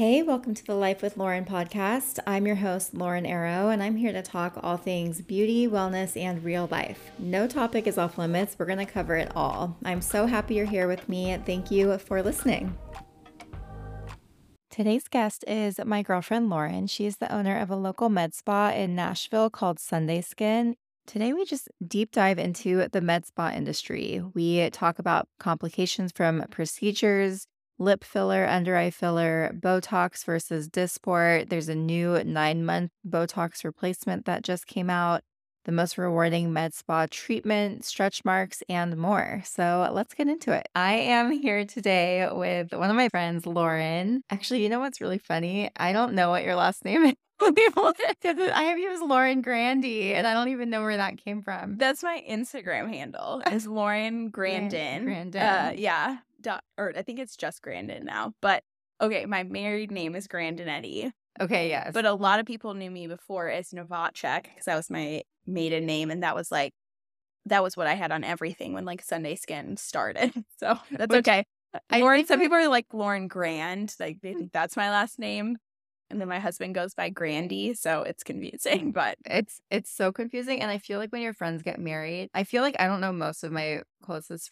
Hey, welcome to the Life with Lauren podcast. I'm your host, Lauren Erro, and I'm here to talk all things beauty, wellness, and real life. No topic is off limits. We're going to cover it all. I'm so happy you're here with me. Thank you for listening. Today's guest is my girlfriend, Lauren. She is the owner of a local med spa in Nashville called Sunday Skin. Today, we just deep dive into the med spa industry. We talk about complications from procedures, lip filler, under eye filler, Botox versus Dysport. There's a new nine month Botox replacement that just came out, the most rewarding med spa treatment, stretch marks, and more. So let's get into it. I am here today with one of my friends, Lauren. Actually, you know what's really funny? I don't know what your last name is. I have you as Lauren Grandy, and I don't even know where that came from. That's my Instagram handle. Is Lauren Grandin. Grandin. Uh, yeah, dot, or I think it's just Grandin now. But okay, my married name is Grandinetti. Okay, yes. But a lot of people knew me before as Novacek because that was my maiden name, and that was like that was what I had on everything when like Sunday Skin started. So that's Which okay. I Lauren. Some that- people are like Lauren Grand, like they think that's my last name, and then my husband goes by Grandy, so it's confusing. But It's it's so confusing, and I feel like when your friends get married, I feel like I don't know most of my closest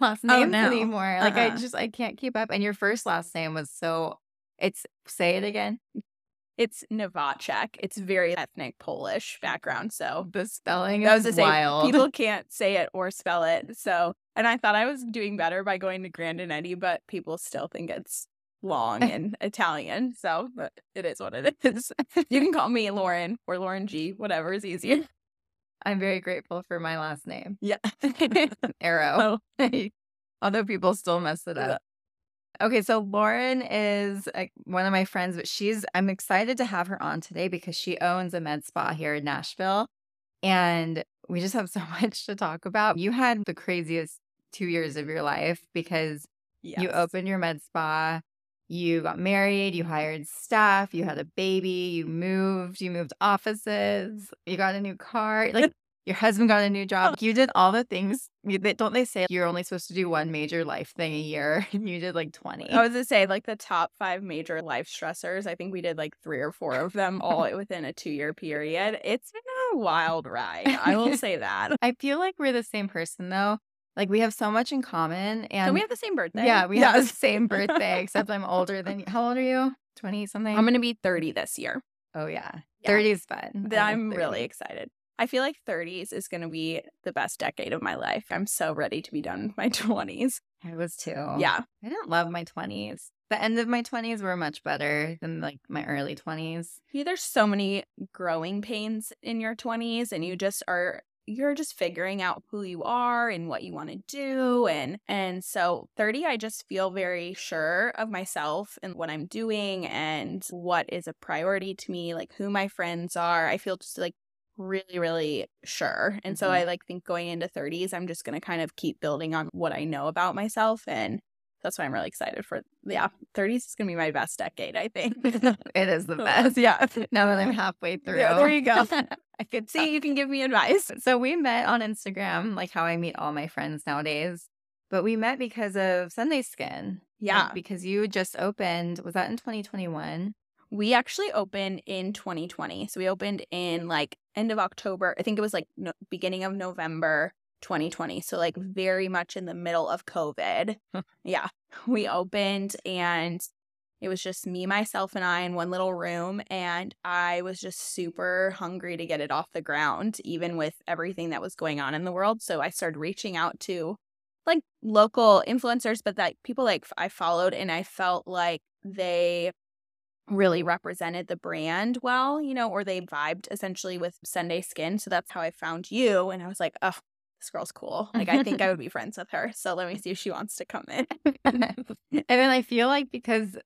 last Oh, no. anymore. Like I Uh-uh. just I can't keep up. And your first last name was so. It's say it again. it's Novacek. It's very ethnic Polish background, so The spelling I was is to say wild. people can't say it or spell it. So, and I thought I was doing better by going to Grandinetti, but people still think it's long and Italian. So, but it is what it is. you can call me Lauren or Lauren G, whatever is easier. I'm very grateful for my last name, Yeah. Erro. Oh. Although people still mess it up. Okay, so Lauren is one of my friends, but she's, I'm excited to have her on today because she owns a med spa here in Nashville. And we just have so much to talk about. You had the craziest two years of your life because you opened your med spa, you got married, you hired staff, you had a baby, you moved, you moved offices, you got a new car. Like, your husband got a new job. Oh. You did all the things. You, they, don't they say you're only supposed to do one major life thing a year? And you did like 20. I was to say, like the top five major life stressors, I think we did like three or four of them all within a two year period. It's been a wild ride. I will say that. I feel like we're the same person though. Like we have so much in common. And So we have the same birthday. yeah, we have the same birthday, except I'm older than you. How old are you? 20 something? I'm going to be 30 this year. oh, yeah. Yeah. 30 is fun. I Th- love I'm 30. really excited. I feel like 30s is going to be the best decade of my life. I'm so ready to be done with my 20s. I was too. Yeah. I didn't love my 20s. The end of my 20s were much better than like my early 20s. Yeah, There's so many growing pains in your 20s, and you just are. You're just figuring out who you are and what you want to do and and so 30 I just feel very sure of myself and what I'm doing and what is a priority to me like who my friends are I feel just like really really sure and so Mhm. I like think going into 30s I'm just going to kind of keep building on what I know about myself and that's why I'm really excited for yeah 30s is going to be my best decade I think it is the best. yeah Now that I'm halfway through. Yeah, there you go. I could See, you can give me advice. So we met on Instagram, like how I meet all my friends nowadays. But we met because of Sunday Skin. Yeah. Like, because you just opened, was that in 2021? We actually opened in 2020. So we opened in like end of October. I think it was like no, beginning of November 2020. So like very much in the middle of COVID. yeah. We opened and it was just me, myself, and I in one little room. And I was just super hungry to get it off the ground, even with everything that was going on in the world. So I started reaching out to like local influencers, but like people like I followed and I felt like they really represented the brand well, you know, or they vibed essentially with Sunday Skin. So that's how I found you. And I was like, oh, this girl's cool. Like, I think I would be friends with her. So let me see if she wants to come in. and then I feel like because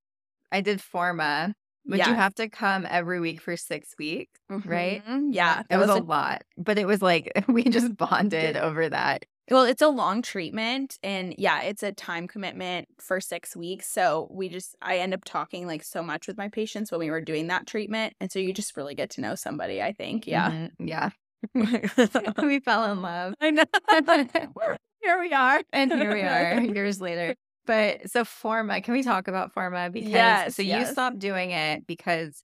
I did Forma, but you have to come every week for six weeks, right? Mhm. Yeah. It was, a lot, but it was like we just bonded over that. Well, it's a long treatment and yeah, it's a time commitment for 6 weeks. So we just I end up talking like so much with my patients when we were doing that treatment. And so you just really get to know somebody, I think. Yeah. Mhm. Yeah. we fell in love. I know. Here we are. And here we are years later. But so Forma, can we talk about Forma? Because Yes, so you stopped doing it because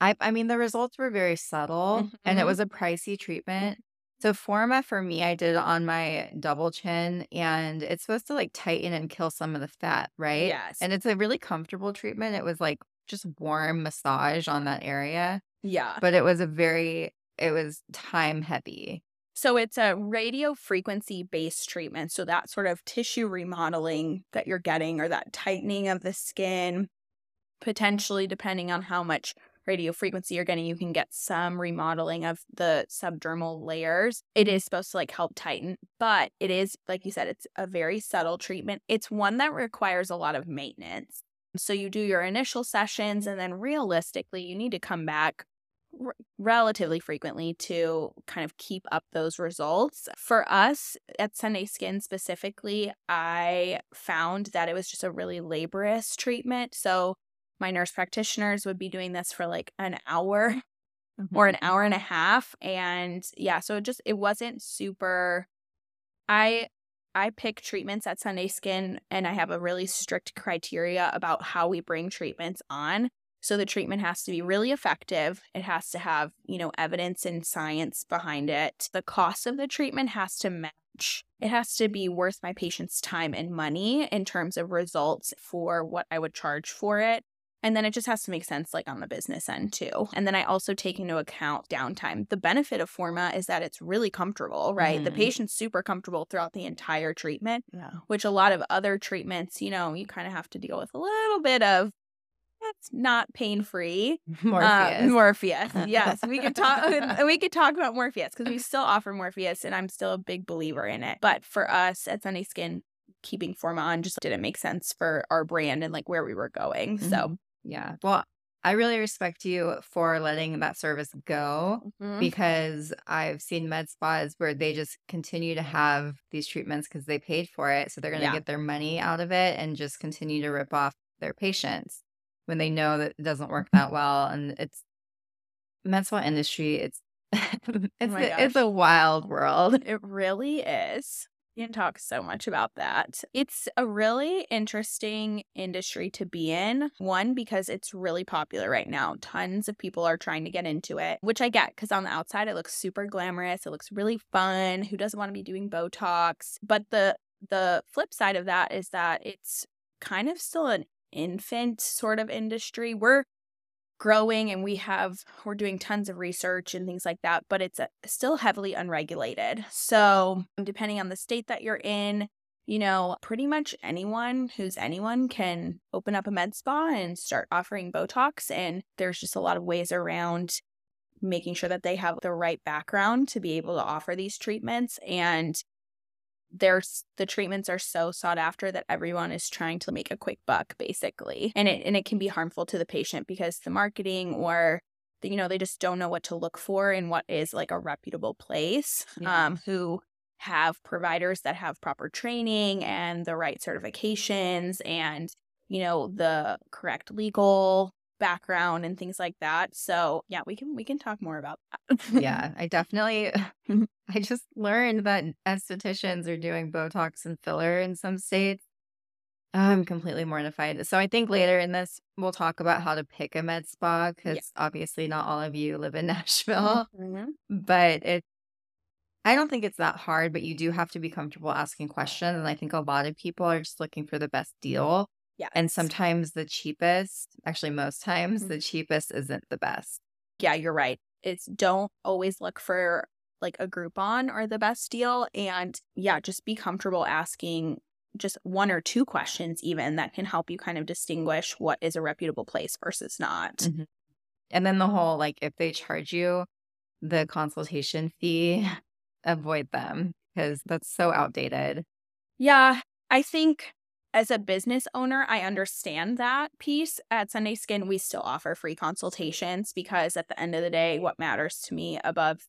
I I mean the results were very subtle and it Mhm. was a pricey treatment. So Forma for me, I did it on my double chin and it's supposed to like tighten and kill some of the fat, right? Yes. And it's a really comfortable treatment. It was like just warm massage on that area, Yeah. but it was a very it was time heavy. So it's a radio frequency based treatment. So that sort of tissue remodeling that you're getting or that tightening of the skin, potentially depending on how much radio frequency you're getting, you can get some remodeling of the subdermal layers. It is supposed to like help tighten, but it is, like you said, it's a very subtle treatment. It's one that requires a lot of maintenance. So you do your initial sessions, and then realistically, you need to come back r- relatively frequently to kind of keep up those results. For us at Sunday Skin specifically, I found that it was just a really laborious treatment. So my nurse practitioners would be doing this for like an hour or an mm-hmm. hour and a half and yeah so it just it wasn't super i i pick treatments at sunday skin and i have a really strict criteria about how we bring treatments on so the treatment has to be really effective it has to have you know evidence and science behind it the cost of the treatment has to match it has to be worth my patient's time and money in terms of results for what i would charge for it and then it just has to make sense, like on the business end too. And then I also take into account downtime. The benefit of Forma is that it's really comfortable, right? The Mhm. patient's super comfortable throughout the entire treatment, Yeah. which a lot of other treatments, you know, you kind of have to deal with a little bit of that's not pain free. Morpheus. Morpheus. Yes, we could talk. we could talk about Morpheus because we still offer Morpheus, and I'm still a big believer in it. But for us at Sunday Skin, keeping Forma on just didn't make sense for our brand and like where we were going. So Yeah. Well, I really respect you for letting that service go Mhm. because I've seen med spas where they just continue to have these treatments because they paid for it. So they're going to Yeah. get their money out of it and just continue to rip off their patients when they know that it doesn't work that well. And it's spa industry, it's oh it's, my a, it's a wild world. It really is. You can talk so much about that. It's a really interesting industry to be in. One, because it's really popular right now. Tons of people are trying to get into it, which I get because on the outside it looks super glamorous. It looks really fun. Who doesn't want to be doing Botox? But the the flip side of that is that it's kind of still an infant sort of industry. We're growing and we have we're doing tons of research and things like that but it's uh still heavily unregulated so depending on the state that you're in you know pretty much anyone who's anyone can open up a med spa and start offering botox and there's just a lot of ways around making sure that they have the right background to be able to offer these treatments and there's the treatments are so sought after that everyone is trying to make a quick buck basically and it and it can be harmful to the patient because the marketing or the, you know they just don't know what to look for in what is like a reputable place Yeah. um who have providers that have proper training and the right certifications and you know the correct legal background and things like that so yeah we can we can talk more about that yeah, I definitely. I just learned that estheticians are doing Botox and filler in some states. I'm completely mortified. So I think later in this, we'll talk about how to pick a med spa because obviously not all of you live in Nashville, Mhm. but it. I don't think it's that hard, but you do have to be comfortable asking questions. And I think a lot of people are just looking for the best deal. Yeah And sometimes the cheapest, actually, most times, Mhm. the cheapest isn't the best. yeah, you're right. It's don't always look for like a Groupon or the best deal. And yeah, just be comfortable asking just one or two questions, even that can help you kind of distinguish what is a reputable place versus not. Mhm. And then the whole like if they charge you the consultation fee, avoid them because that's so outdated. Yeah, I think as a business owner, I understand that piece. At Sunday Skin, we still offer free consultations because at the end of the day, what matters to me above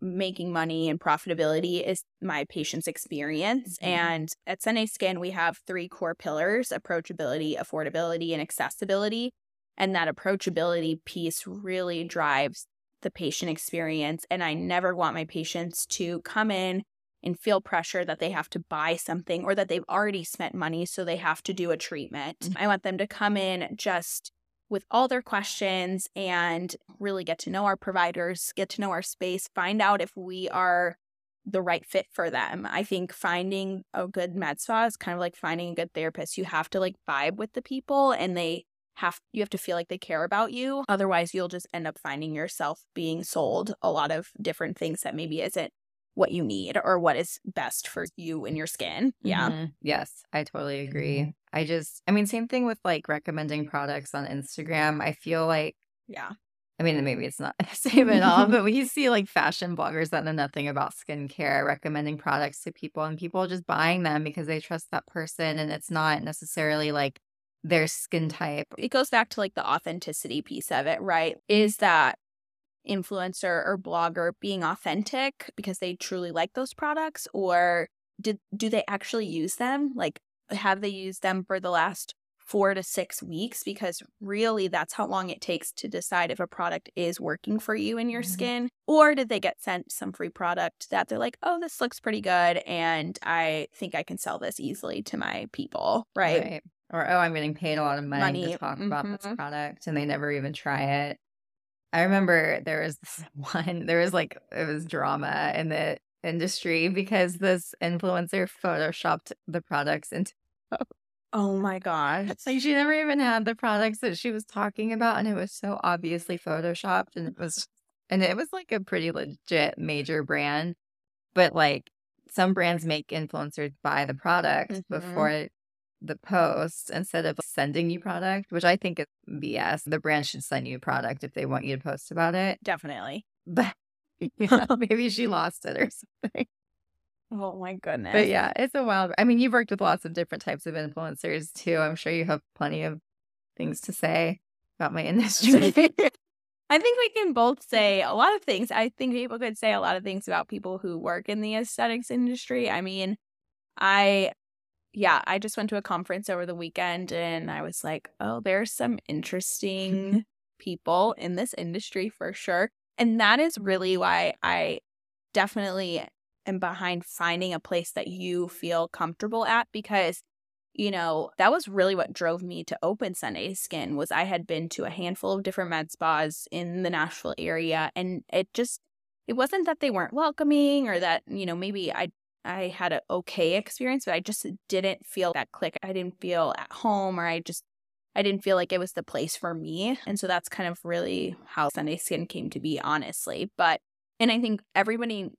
making money and profitability is my patient's experience. Mhm. And at Sunday Skin, we have three core pillars approachability, affordability, and accessibility. And that approachability piece really drives the patient experience. And I never want my patients to come in and feel pressure that they have to buy something or that they've already spent money, so they have to do a treatment. Mm-hmm. I want them to come in just with all their questions and really get to know our providers, get to know our space, find out if we are the right fit for them. I think finding a good med spa is kind of like finding a good therapist. You have to like vibe with the people and they have you have to feel like they care about you. Otherwise, you'll just end up finding yourself being sold a lot of different things that maybe isn't what you need or what is best for you and your skin. Yeah. Mm-hmm. Yes, I totally agree. I just, I mean, same thing with like recommending products on Instagram. I feel like, yeah. I mean, maybe it's not the same at all, but we see like fashion bloggers that know nothing about skincare recommending products to people and people just buying them because they trust that person and it's not necessarily like their skin type. It goes back to like the authenticity piece of it, right? Is that influencer or blogger being authentic because they truly like those products or did do they actually use them? Like have they used them for the last 4 to 6 weeks because really that's how long it takes to decide if a product is working for you in your mm-hmm. skin or did they get sent some free product that they're like, "Oh, this looks pretty good and I think I can sell this easily to my people." Right? right. Or oh, I'm getting paid a lot of money, money. to talk mm-hmm. about this mm-hmm. product and they never even try it. I remember there was this one, there was like, it was drama in the industry because this influencer photoshopped the products into. Oh my gosh. Like she never even had the products that she was talking about. And it was so obviously photoshopped. And it was, and it was like a pretty legit major brand. But like some brands make influencers buy the product mm-hmm. before the post instead of sending you product, which I think is BS. The brand should send you product if they want you to post about it. Definitely. But yeah, maybe she lost it or something. Oh my goodness. But yeah, it's a wild. I mean, you've worked with lots of different types of influencers too. I'm sure you have plenty of things to say about my industry. I think we can both say a lot of things. I think people could say a lot of things about people who work in the aesthetics industry. I mean, I yeah, I just went to a conference over the weekend and I was like, oh, there's some interesting people in this industry for sure. And that is really why I definitely am behind finding a place that you feel comfortable at because you know that was really what drove me to open sunday skin was i had been to a handful of different med spas in the nashville area and it just it wasn't that they weren't welcoming or that you know maybe i I had an okay experience, but I just didn't feel that click. I didn't feel at home, or I just I didn't feel like it was the place for me. And so that's kind of really how Sunday Skin came to be, honestly. But and I think everybody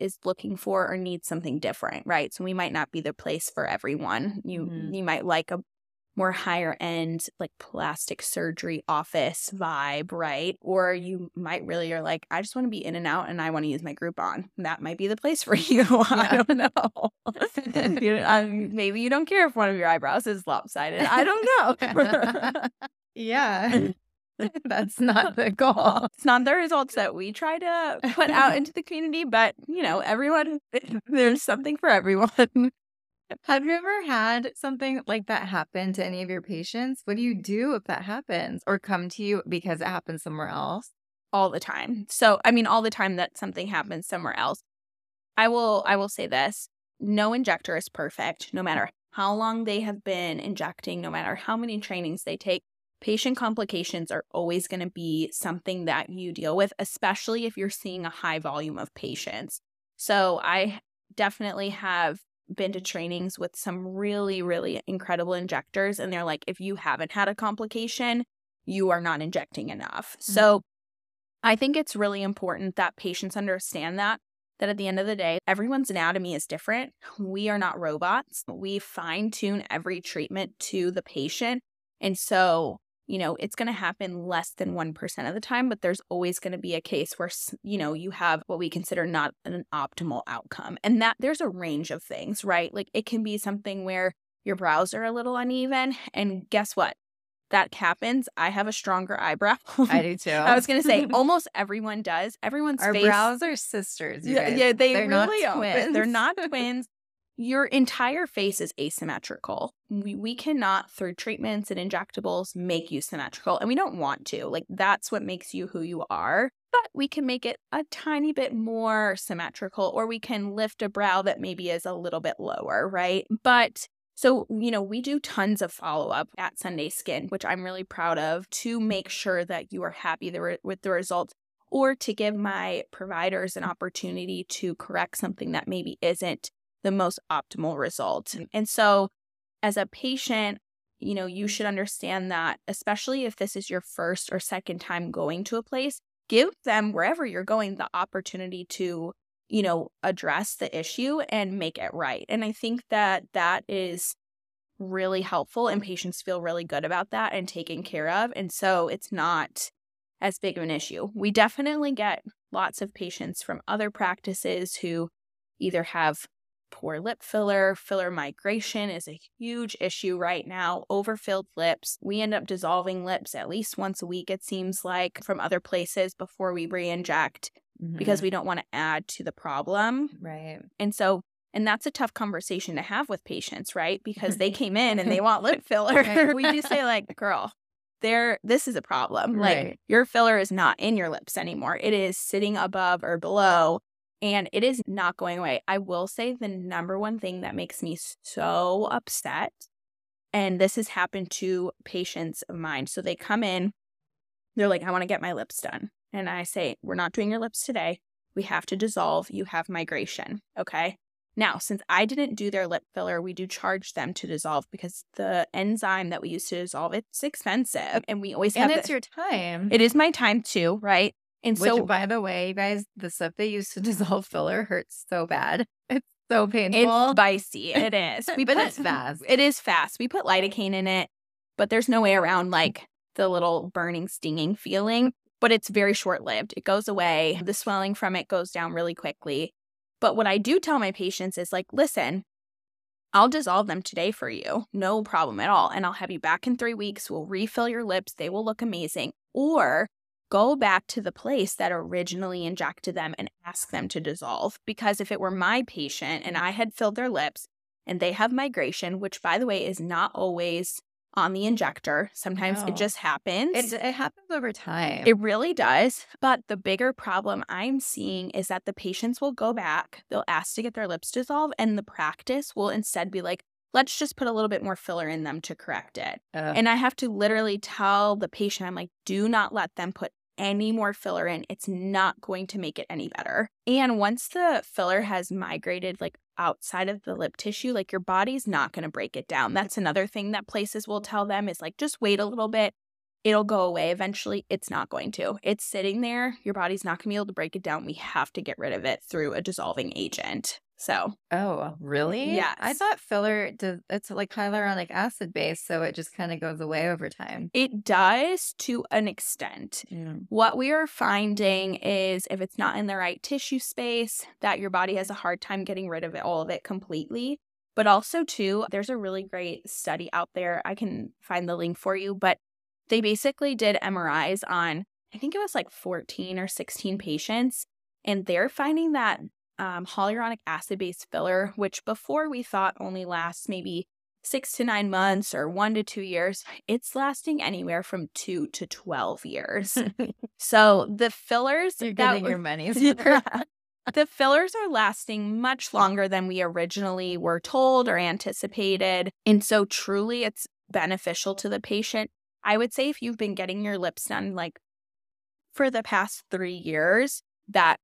is looking for or needs something different, right? So we might not be the place for everyone. You mm-hmm. you might like a more higher end like plastic surgery office vibe, right? Or you might really are like, I just want to be in and out and I want to use my Groupon. That might be the place for you. I don't know. you, um, maybe you don't care if one of your eyebrows is lopsided. I don't know. yeah. That's not the goal. It's not the results that we try to put out into the community, but you know, everyone, there's something for everyone. Have you ever had something like that happen to any of your patients? What do you do if that happens or come to you because it happens somewhere else? All the time. So, I mean, all the time that something happens somewhere else. I will I will say this. No injector is perfect, no matter how long they have been injecting, no matter how many trainings they take. Patient complications are always going to be something that you deal with, especially if you're seeing a high volume of patients. So, I definitely have been to trainings with some really, really incredible injectors, and they're like, if you haven't had a complication, you are not injecting enough. Mm-hmm. So I think it's really important that patients understand that. That at the end of the day, everyone's anatomy is different. We are not robots. We fine tune every treatment to the patient. And so you know, it's going to happen less than 1% of the time, but there's always going to be a case where, you know, you have what we consider not an optimal outcome. And that there's a range of things, right? Like it can be something where your brows are a little uneven. And guess what? That happens. I have a stronger eyebrow. I do too. I was going to say almost everyone does. Everyone's Our face, brows are sisters. yeah, yeah, they They're really are. They're not twins. Your entire face is asymmetrical. We, we cannot, through treatments and injectables, make you symmetrical, and we don't want to. Like, that's what makes you who you are. But we can make it a tiny bit more symmetrical, or we can lift a brow that maybe is a little bit lower, right? But so, you know, we do tons of follow up at Sunday Skin, which I'm really proud of to make sure that you are happy with the results or to give my providers an opportunity to correct something that maybe isn't the most optimal result. Mm. And so, as a patient, you know, you should understand that, especially if this is your first or second time going to a place, give them wherever you're going the opportunity to, you know, address the issue and make it right. And I think that that is really helpful and patients feel really good about that and taken care of. And so it's not as big of an issue. We definitely get lots of patients from other practices who either have poor lip filler. Filler migration is a huge issue right now. Overfilled lips. We end up dissolving lips at least once a week, it seems like, from other places before we re inject mm-hmm. because we don't want to add to the problem. Right. And so, and that's a tough conversation to have with patients, right? Because they came in and they want lip filler. we do say, like, girl, there this is a problem. Right. Like your filler is not in your lips anymore. It is sitting above or below and it is not going away. I will say the number one thing that makes me so upset, and this has happened to patients of mine. So they come in, they're like, I want to get my lips done. And I say, We're not doing your lips today. We have to dissolve. You have migration. Okay. Now, since I didn't do their lip filler, we do charge them to dissolve because the enzyme that we use to dissolve it's expensive, and we always have. And it's the, your time. It is my time too, right? And Which, so, by the way, guys, the stuff they use to dissolve filler hurts so bad. It's so painful. It's spicy. It is. We but put, it's fast. It is fast. We put lidocaine in it, but there's no way around like the little burning, stinging feeling. But it's very short lived. It goes away. The swelling from it goes down really quickly. But what I do tell my patients is like, listen, I'll dissolve them today for you. No problem at all. And I'll have you back in three weeks. We'll refill your lips. They will look amazing. Or go back to the place that originally injected them and ask them to dissolve. Because if it were my patient and I had filled their lips and they have migration, which by the way is not always on the injector, sometimes no. it just happens. It, it happens over time. It really does. But the bigger problem I'm seeing is that the patients will go back, they'll ask to get their lips dissolved, and the practice will instead be like, let's just put a little bit more filler in them to correct it. Uh, and I have to literally tell the patient, I'm like, do not let them put any more filler in. It's not going to make it any better. And once the filler has migrated like outside of the lip tissue, like your body's not going to break it down. That's another thing that places will tell them is like, just wait a little bit. It'll go away eventually. It's not going to. It's sitting there. Your body's not going to be able to break it down. We have to get rid of it through a dissolving agent. So, oh, really? Yeah. I thought filler does it's like hyaluronic acid based, so it just kind of goes away over time. It does to an extent. Mm. What we are finding is if it's not in the right tissue space, that your body has a hard time getting rid of it, all of it completely. But also, too, there's a really great study out there. I can find the link for you, but they basically did MRIs on, I think it was like 14 or 16 patients, and they're finding that um, hyaluronic acid based filler, which before we thought only lasts maybe six to nine months or one to two years, it's lasting anywhere from two to 12 years. so the fillers, you're getting that, your money. the fillers are lasting much longer than we originally were told or anticipated. And so truly it's beneficial to the patient. I would say if you've been getting your lips done like for the past three years, that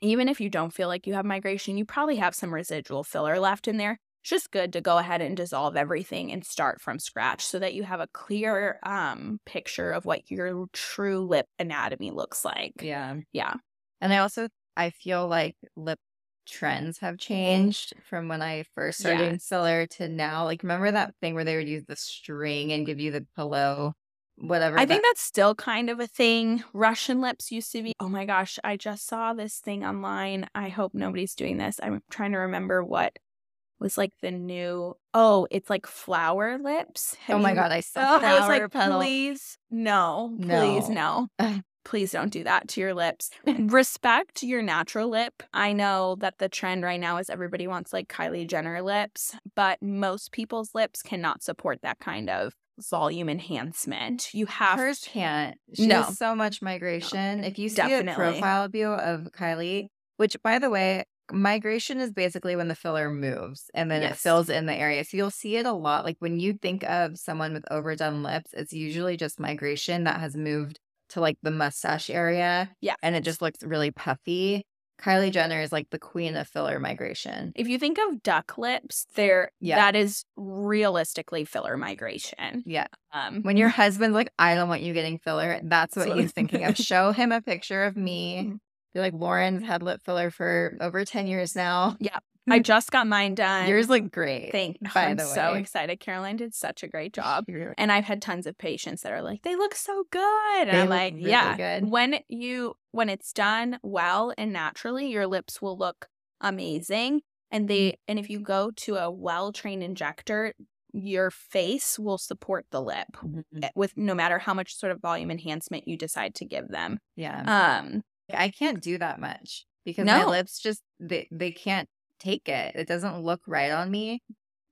even if you don't feel like you have migration, you probably have some residual filler left in there. It's just good to go ahead and dissolve everything and start from scratch so that you have a clear um, picture of what your true lip anatomy looks like. Yeah. Yeah. And I also I feel like lip trends have changed from when I first started yes. filler to now. Like remember that thing where they would use the string and give you the pillow whatever. I that- think that's still kind of a thing. Russian lips used to be. Oh my gosh, I just saw this thing online. I hope nobody's doing this. I'm trying to remember what was like the new oh, it's like flower lips. Oh my you- god, I saw Oh, I was flower like, petal. please, no, please, no. Ugh. Please don't do that to your lips. Respect your natural lip. I know that the trend right now is everybody wants like Kylie Jenner lips, but most people's lips cannot support that kind of volume enhancement. You have Hers to- can't. She No. has so much migration. If you see Definitely. a profile view of Kylie, which by the way, migration is basically when the filler moves and then it fills in the area. So you'll see it a lot. Like when you think of someone with overdone lips, it's usually just migration that has moved to like the mustache area Yeah. and it just looks really puffy. Kylie Jenner is like the queen of filler migration. If you think of duck lips, there Yeah. that is realistically filler migration. Yeah. Um When your husband's like, I don't want you getting filler, that's what he's thinking of. Show him a picture of me. Mhm. Be like, Lauren's had lip filler for over 10 years now. I just got mine done. Yours look great. Thank by I'm so excited. Caroline did such a great job. You're- And I've had tons of patients that are like, they look so good. And They I'm look like, really yeah. good. When you when it's done well and naturally, your lips will look amazing. And they and if you go to a well-trained injector, your face will support the lip Mhm. eh, with no matter how much sort of volume enhancement you decide to give them. Yeah. Um I can't do that much because my lips just, they, they can't take it. It doesn't look right on me.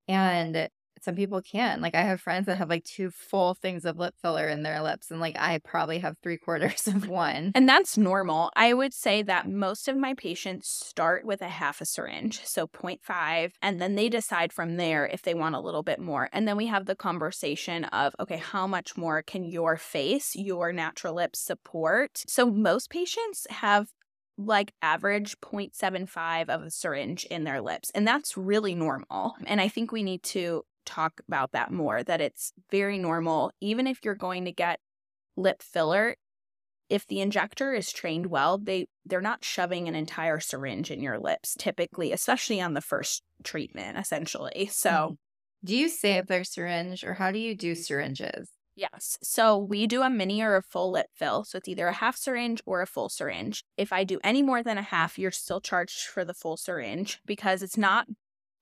And some people can. Like I have friends that have like two full things of lip filler in their lips. And like I probably have three quarters of one. And that's normal. I would say that most of my patients start with a half a syringe, so 0.5, and then they decide from there if they want a little bit more. And then we have the conversation of, okay, how much more can your face, your natural lips support? So most patients have like average 0.75 of a syringe in their lips, and that's really normal. And I think we need to talk about that more that it's very normal even if you're going to get lip filler if the injector is trained well, they they're not shoving an entire syringe in your lips typically, especially on the first treatment essentially. So, mm-hmm. Do you save their syringe or how do you do syringes? Yes. So, we do a mini or a full lip fill. So, it's either a half syringe or a full syringe. If I do any more than a half, you're still charged for the full syringe because it's not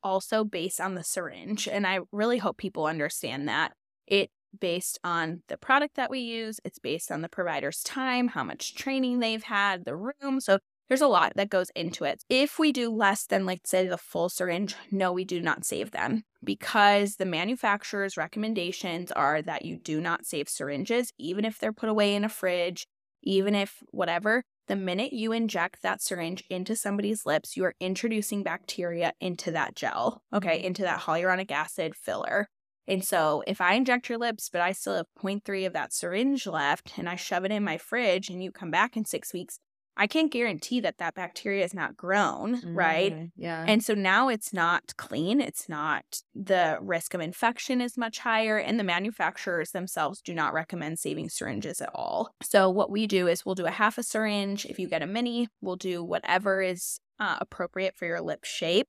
also based on the syringe. And I really hope people understand that. It based on the product that we use, it's based on the provider's time, how much training they've had, the room. So there's a lot that goes into it. If we do less than, like, say, the full syringe, no, we do not save them because the manufacturer's recommendations are that you do not save syringes, even if they're put away in a fridge, even if whatever. The minute you inject that syringe into somebody's lips, you are introducing bacteria into that gel, okay, into that hyaluronic acid filler. And so if I inject your lips, but I still have 0.3 of that syringe left and I shove it in my fridge and you come back in six weeks, I can't guarantee that that bacteria is not grown, right? Mm, Yeah. And so now it's not clean. It's not, the risk of infection is much higher, and the manufacturers themselves do not recommend saving syringes at all. So, what we do is we'll do a half a syringe. If you get a mini, we'll do whatever is uh, appropriate for your lip shape.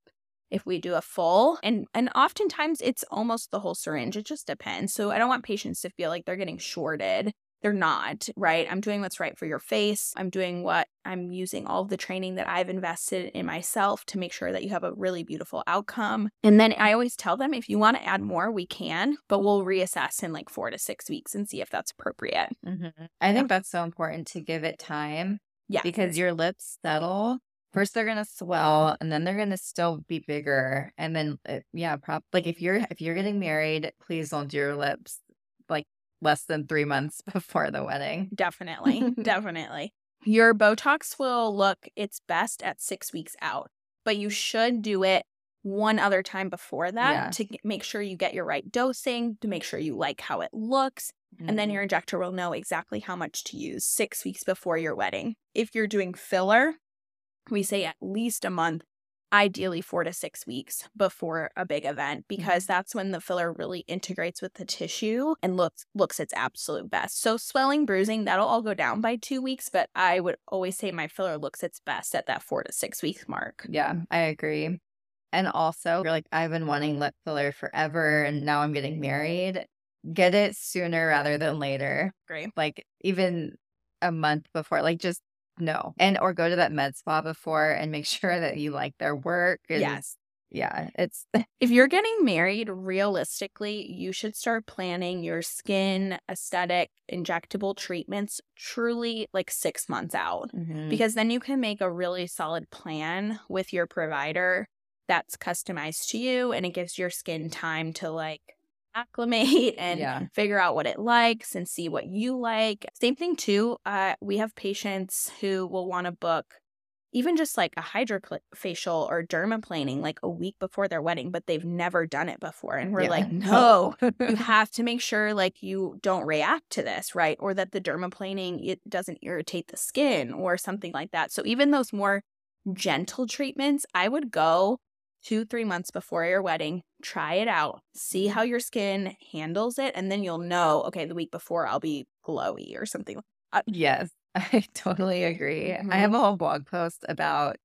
If we do a full, and and oftentimes it's almost the whole syringe. It just depends. So I don't want patients to feel like they're getting shorted they're not, right? I'm doing what's right for your face. I'm doing what I'm using all of the training that I've invested in myself to make sure that you have a really beautiful outcome. And then I always tell them if you want to add more, we can, but we'll reassess in like four to six weeks and see if that's appropriate. Mhm. I think that's so important to give it time Yeah. because your lips settle. First, they're gonna swell, and then they're gonna still be bigger. And then, uh, yeah, prop like if you're if you're getting married, please don't do your lips less than three months before the wedding. Definitely. definitely. Your Botox will look its best at six weeks out, but you should do it one other time before that Yeah. to make sure you get your right dosing, to make sure you like how it looks. And then your mm-hmm. injector will know exactly how much to use six weeks before your wedding. If you're doing filler, we say at least a month, ideally four to six weeks before a big event, because mm-hmm. that's when the filler really integrates with the tissue and looks looks its absolute best. So swelling, bruising, that'll all go down by two weeks, but I would always say my filler looks its best at that four to six week mark. Yeah, I agree. And also, you're like, I've been wanting lip filler forever, and now I'm getting married. Get it sooner rather than later. Great. Like even a month before. Like just no. And or go to that med spa before and make sure that you like their work. And Yes. yeah, it's If you're getting married, realistically, you should start planning your skin, aesthetic, injectable treatments truly like six months out Mhm. because then you can make a really solid plan with your provider that's customized to you and it gives your skin time to like acclimate and Yeah. figure out what it likes and see what you like. Same thing too. Uh, we have patients who will want to book even just like a hydrofacial or dermaplaning like a week before their wedding, but they've never done it before. And we're Yeah. like, no, you have to make sure like you don't react to this, right? Or that the dermaplaning it doesn't irritate the skin or something like that. So even those more gentle treatments, I would go two, three months before your wedding, try it out, see how your skin handles it, and then you'll know, okay, the week before I'll be glowy or something. Yes, I totally agree. Mhm. I have a whole blog post about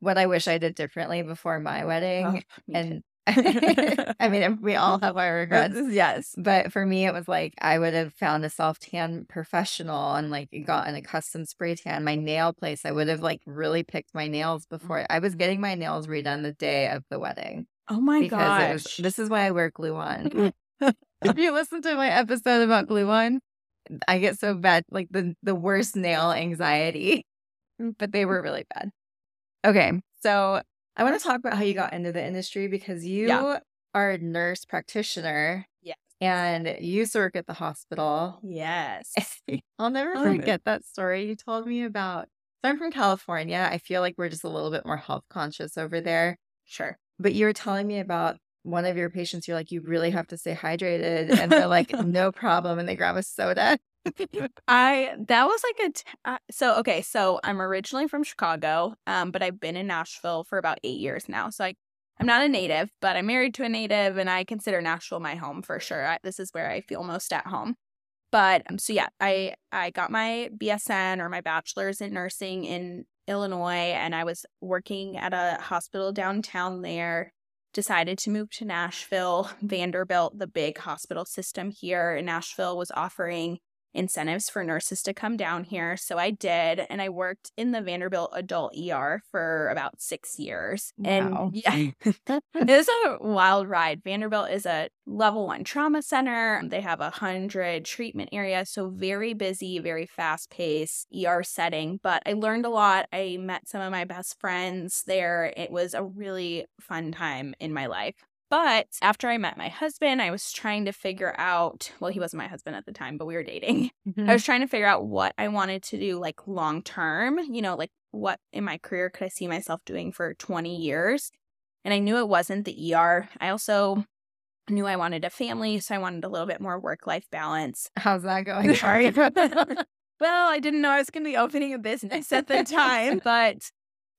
what I wish I did differently before my wedding. Oh, and I mean, we all have our uh, regrets. yes. But for me, it was like I would have found a self tan professional and like gotten a custom spray tan. My nail place, I would have like really picked my nails mm. before I was getting my nails redone the day of the wedding Oh my gosh. was. This is why I wear glue on. if you listen to my episode about glue on, I get so bad, like the the worst nail anxiety. But they were really bad. Okay, so I want to talk about how you got into the industry because you Yeah. are a nurse practitioner. Yes. And you used to work at the hospital. yes. I'll never Oh. forget that story you told me about. So I'm from California. I feel like we're just a little bit more health conscious over there. Sure. But you were telling me about one of your patients. You're like, you really have to stay hydrated. And they're like, no problem. And they grab a soda. I that was like a t- uh, so okay. So I'm originally from Chicago, um, but I've been in Nashville for about eight years now. So I, I'm not a native, but I'm married to a native, and I consider Nashville my home for sure. I, this is where I feel most at home. But um, so yeah, I I got my BSN or my bachelor's in nursing in Illinois, and I was working at a hospital downtown there. Decided to move to Nashville. Vanderbilt, the big hospital system here in Nashville, was offering incentives for nurses to come down here. So I did, and I worked in the Vanderbilt adult ER for about six years. Wow. And yeah, it was a wild ride. Vanderbilt is a level one trauma center. They have a hundred treatment areas, so very busy, very fast paced ER setting. But I learned a lot. I met some of my best friends there. It was a really fun time in my life. But after I met my husband, I was trying to figure out, well, he wasn't my husband at the time, but we were dating. I was trying to figure out what I wanted to do like long term, you know, like what in my career could I see myself doing for 20 years? And I knew it wasn't the ER. I also knew I wanted a family, so I wanted a little bit more work life balance. How's that going? Sorry. About that. Well, I didn't know I was going to be opening a business at the time, but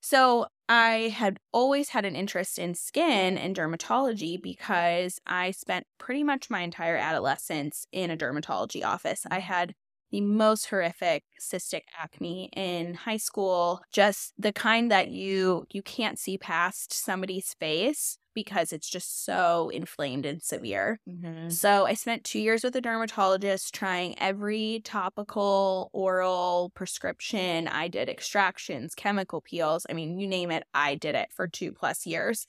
so I had always had an interest in skin and dermatology because I spent pretty much my entire adolescence in a dermatology office. I mm. had the most horrific cystic acne in high school, just the kind that you you can't see past somebody's face because it's just so inflamed and severe. Mhm. So I spent two years with a dermatologist trying every topical, oral, prescription. I did extractions, chemical peels. I mean, you name it, I did it for two plus years.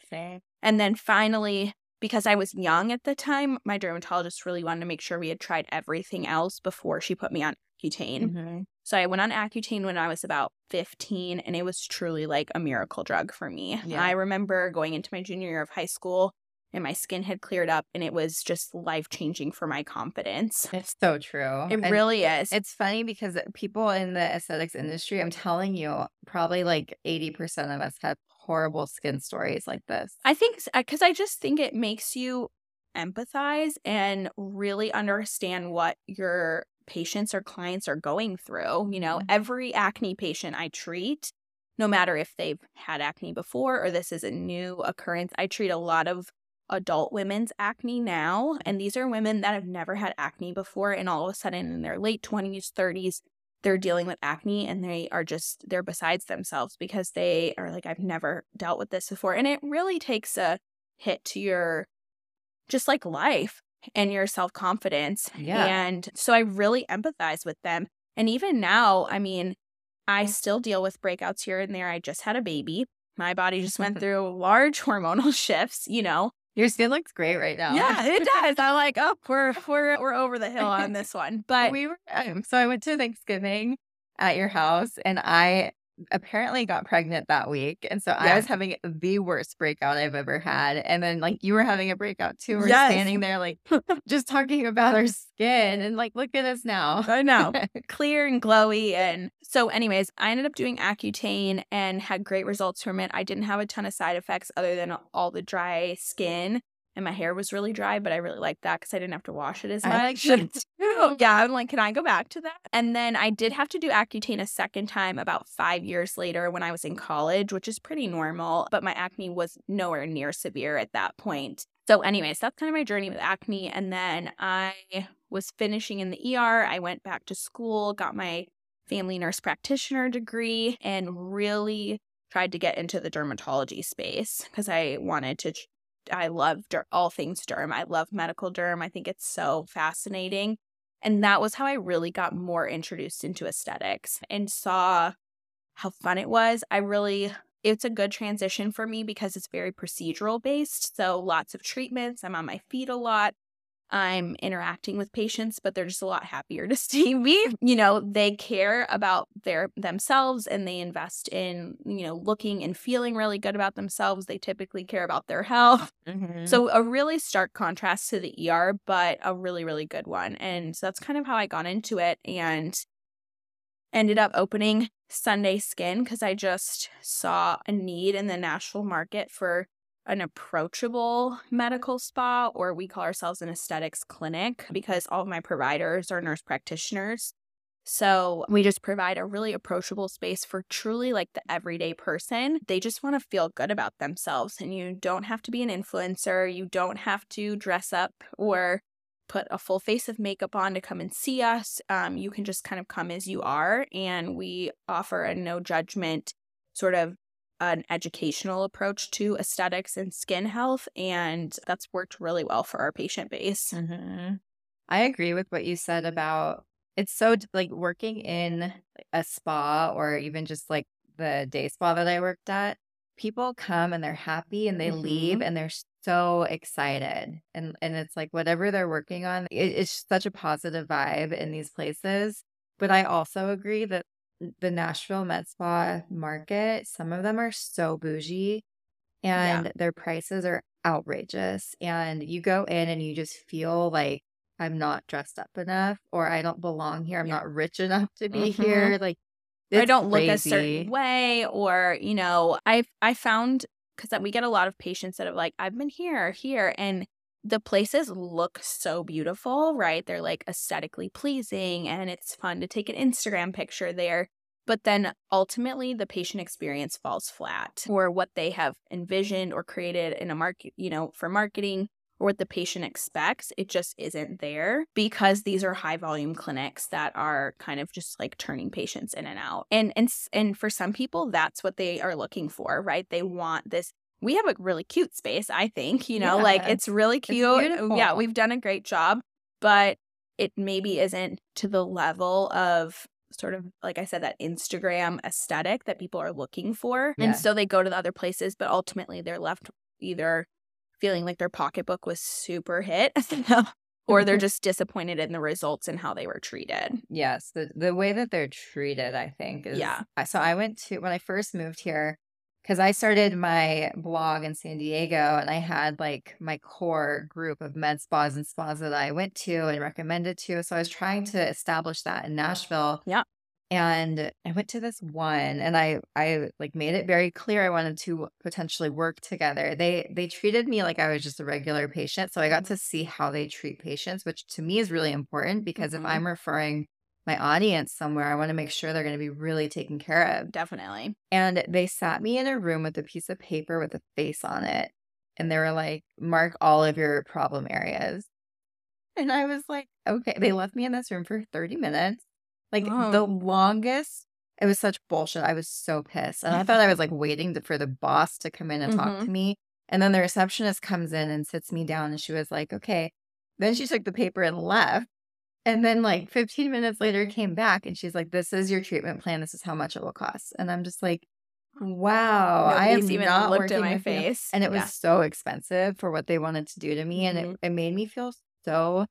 And then finally, because I was young at the time, my dermatologist really wanted to make sure we had tried everything else before she put me on Accutane. Mhm. So I went on Accutane when I was about 15, and it was truly like a miracle drug for me. Yeah. I remember going into my junior year of high school, and my skin had cleared up, and it was just life changing for my confidence. It's so true. It And really is. It's funny because people in the aesthetics industry, I'm telling you, probably like 80% of us have horrible skin stories like this. I think because uh, I just think it makes you empathize and really understand what your patients or clients are going through. You know, Mhm. every acne patient I treat, no matter if they've had acne before or this is a new occurrence, I treat a lot of adult women's acne now. And these are women that have never had acne before. And all of a sudden, in their late 20s, 30s, they're dealing with acne and they are just, they're besides themselves because they are like, I've never dealt with this before. And it really takes a hit to your just like life and your self confidence. Yeah. And so I really empathize with them. And even now, I mean, I still deal with breakouts here and there. I just had a baby. my body just went through large hormonal shifts, you know. Your skin looks great right now. Yeah, it does. I'm like, oh, we're we're we're over the hill on this one. But we were um, so I went to Thanksgiving at your house and I apparently got pregnant that week. And so I was having the worst breakout I've ever had. And then like you were having a breakout too. We're Yes. standing there like just talking about our skin and like look at us now. I know. clear and glowy. And so, anyways, I ended up doing Accutane and had great results from it. I didn't have a ton of side effects other than all the dry skin. And my hair was really dry, but I really liked that because I didn't have to wash it as I much. like that too. yeah, I'm like, can I go back to that? And then I did have to do Accutane a second time about five years later when I was in college, which is pretty normal, but my acne was nowhere near severe at that point. So, anyways, that's kind of my journey with acne. And then I was finishing in the ER. I went back to school, got my family nurse practitioner degree, and really tried to get into the dermatology space because I wanted to. I love der- all things derm. I love medical derm. I think it's so fascinating. And that was how I really got more introduced into aesthetics and saw how fun it was. I really, it's a good transition for me because it's very procedural based. So lots of treatments. I'm on my feet a lot. I'm interacting with patients, but they're just a lot happier to see me. You know, they care about their themselves and they invest in, you know, looking and feeling really good about themselves. They typically care about their health. Mhm. So a really stark contrast to the ER, but a really, really good one. And so that's kind of how I got into it and ended up opening Sunday Skin because I just saw a need in the Nashville market for an approachable medical spa, or we call ourselves an aesthetics clinic because all of my providers are nurse practitioners. So we just provide a really approachable space for truly like the everyday person. They just want to feel good about themselves. And you don't have to be an influencer. You don't have to dress up or put a full face of makeup on to come and see us. Um, you can just kind of come as you are. And we offer a no judgment sort of an educational approach to aesthetics and skin health. And that's worked really well for our patient base. Mhm. I agree with what you said about it's so like working in a spa or even just like the day spa that I worked at. People come and they're happy and they leave Mhm. and they're so excited. And and it's like whatever they're working on, it, it's such a positive vibe in these places. But I also agree that the Nashville Med Spa market, some of them are so bougie and their prices are outrageous. And you go in and you just feel like I'm not dressed up enough or I don't belong here. I'm Yeah. not rich enough to be Mhm. here. Like, I don't look a certain way, or you know, I I found because we get a lot of patients that are like I've been here, here, and the places look so beautiful, right? They're like aesthetically pleasing, and it's fun to take an Instagram picture there. But then ultimately, the patient experience falls flat, or what they have envisioned or created in a market, you know, for marketing or what the patient expects, it just isn't there because these are high volume clinics that are kind of just like turning patients in and out. And and and for some people that's what they are looking for, right? They want this we have a really cute space, I think, you know, like it's really cute. Yeah, we've done a great job, but it maybe isn't to the level of sort of like I said that Instagram aesthetic that people are looking for. Yeah. And so they go to the other places, but ultimately they're left either feeling like their pocketbook was super hit or they're just disappointed in the results and how they were treated. Yes, the the way that they're treated, I think, is Yeah. So I went to when I first moved here because I started my blog in San Diego, and I had like my core group of med spas and spas that I went to and recommended to. So I was trying to establish that in Nashville. Yeah. And I went to this one, and I I like made it very clear I wanted to potentially work together. They they treated me like I was just a regular patient, so I got to see how they treat patients, which to me is really important because Mhm. if I'm referring my audience somewhere, I want to make sure they're going to be really taken care of. Definitely. And they sat me in a room with a piece of paper with a face on it. And they were like, mark all of your problem areas. And I was like, okay. They left me in this room for 30 minutes. Like the Oh. longest. It was such bullshit. I was so pissed. And I thought I was like waiting to, for the boss to come in and talk Mhm. to me. And then the receptionist comes in and sits me down and she was like, okay. Then she took the paper and left. And then like 15 minutes later came back and she's like, This is your treatment plan. This is how much it will cost. And I'm just like, Wow. I Nobody's am even not looked at my with you. face. And it was so expensive for what they wanted to do to me. And Mhm. it, it made me feel so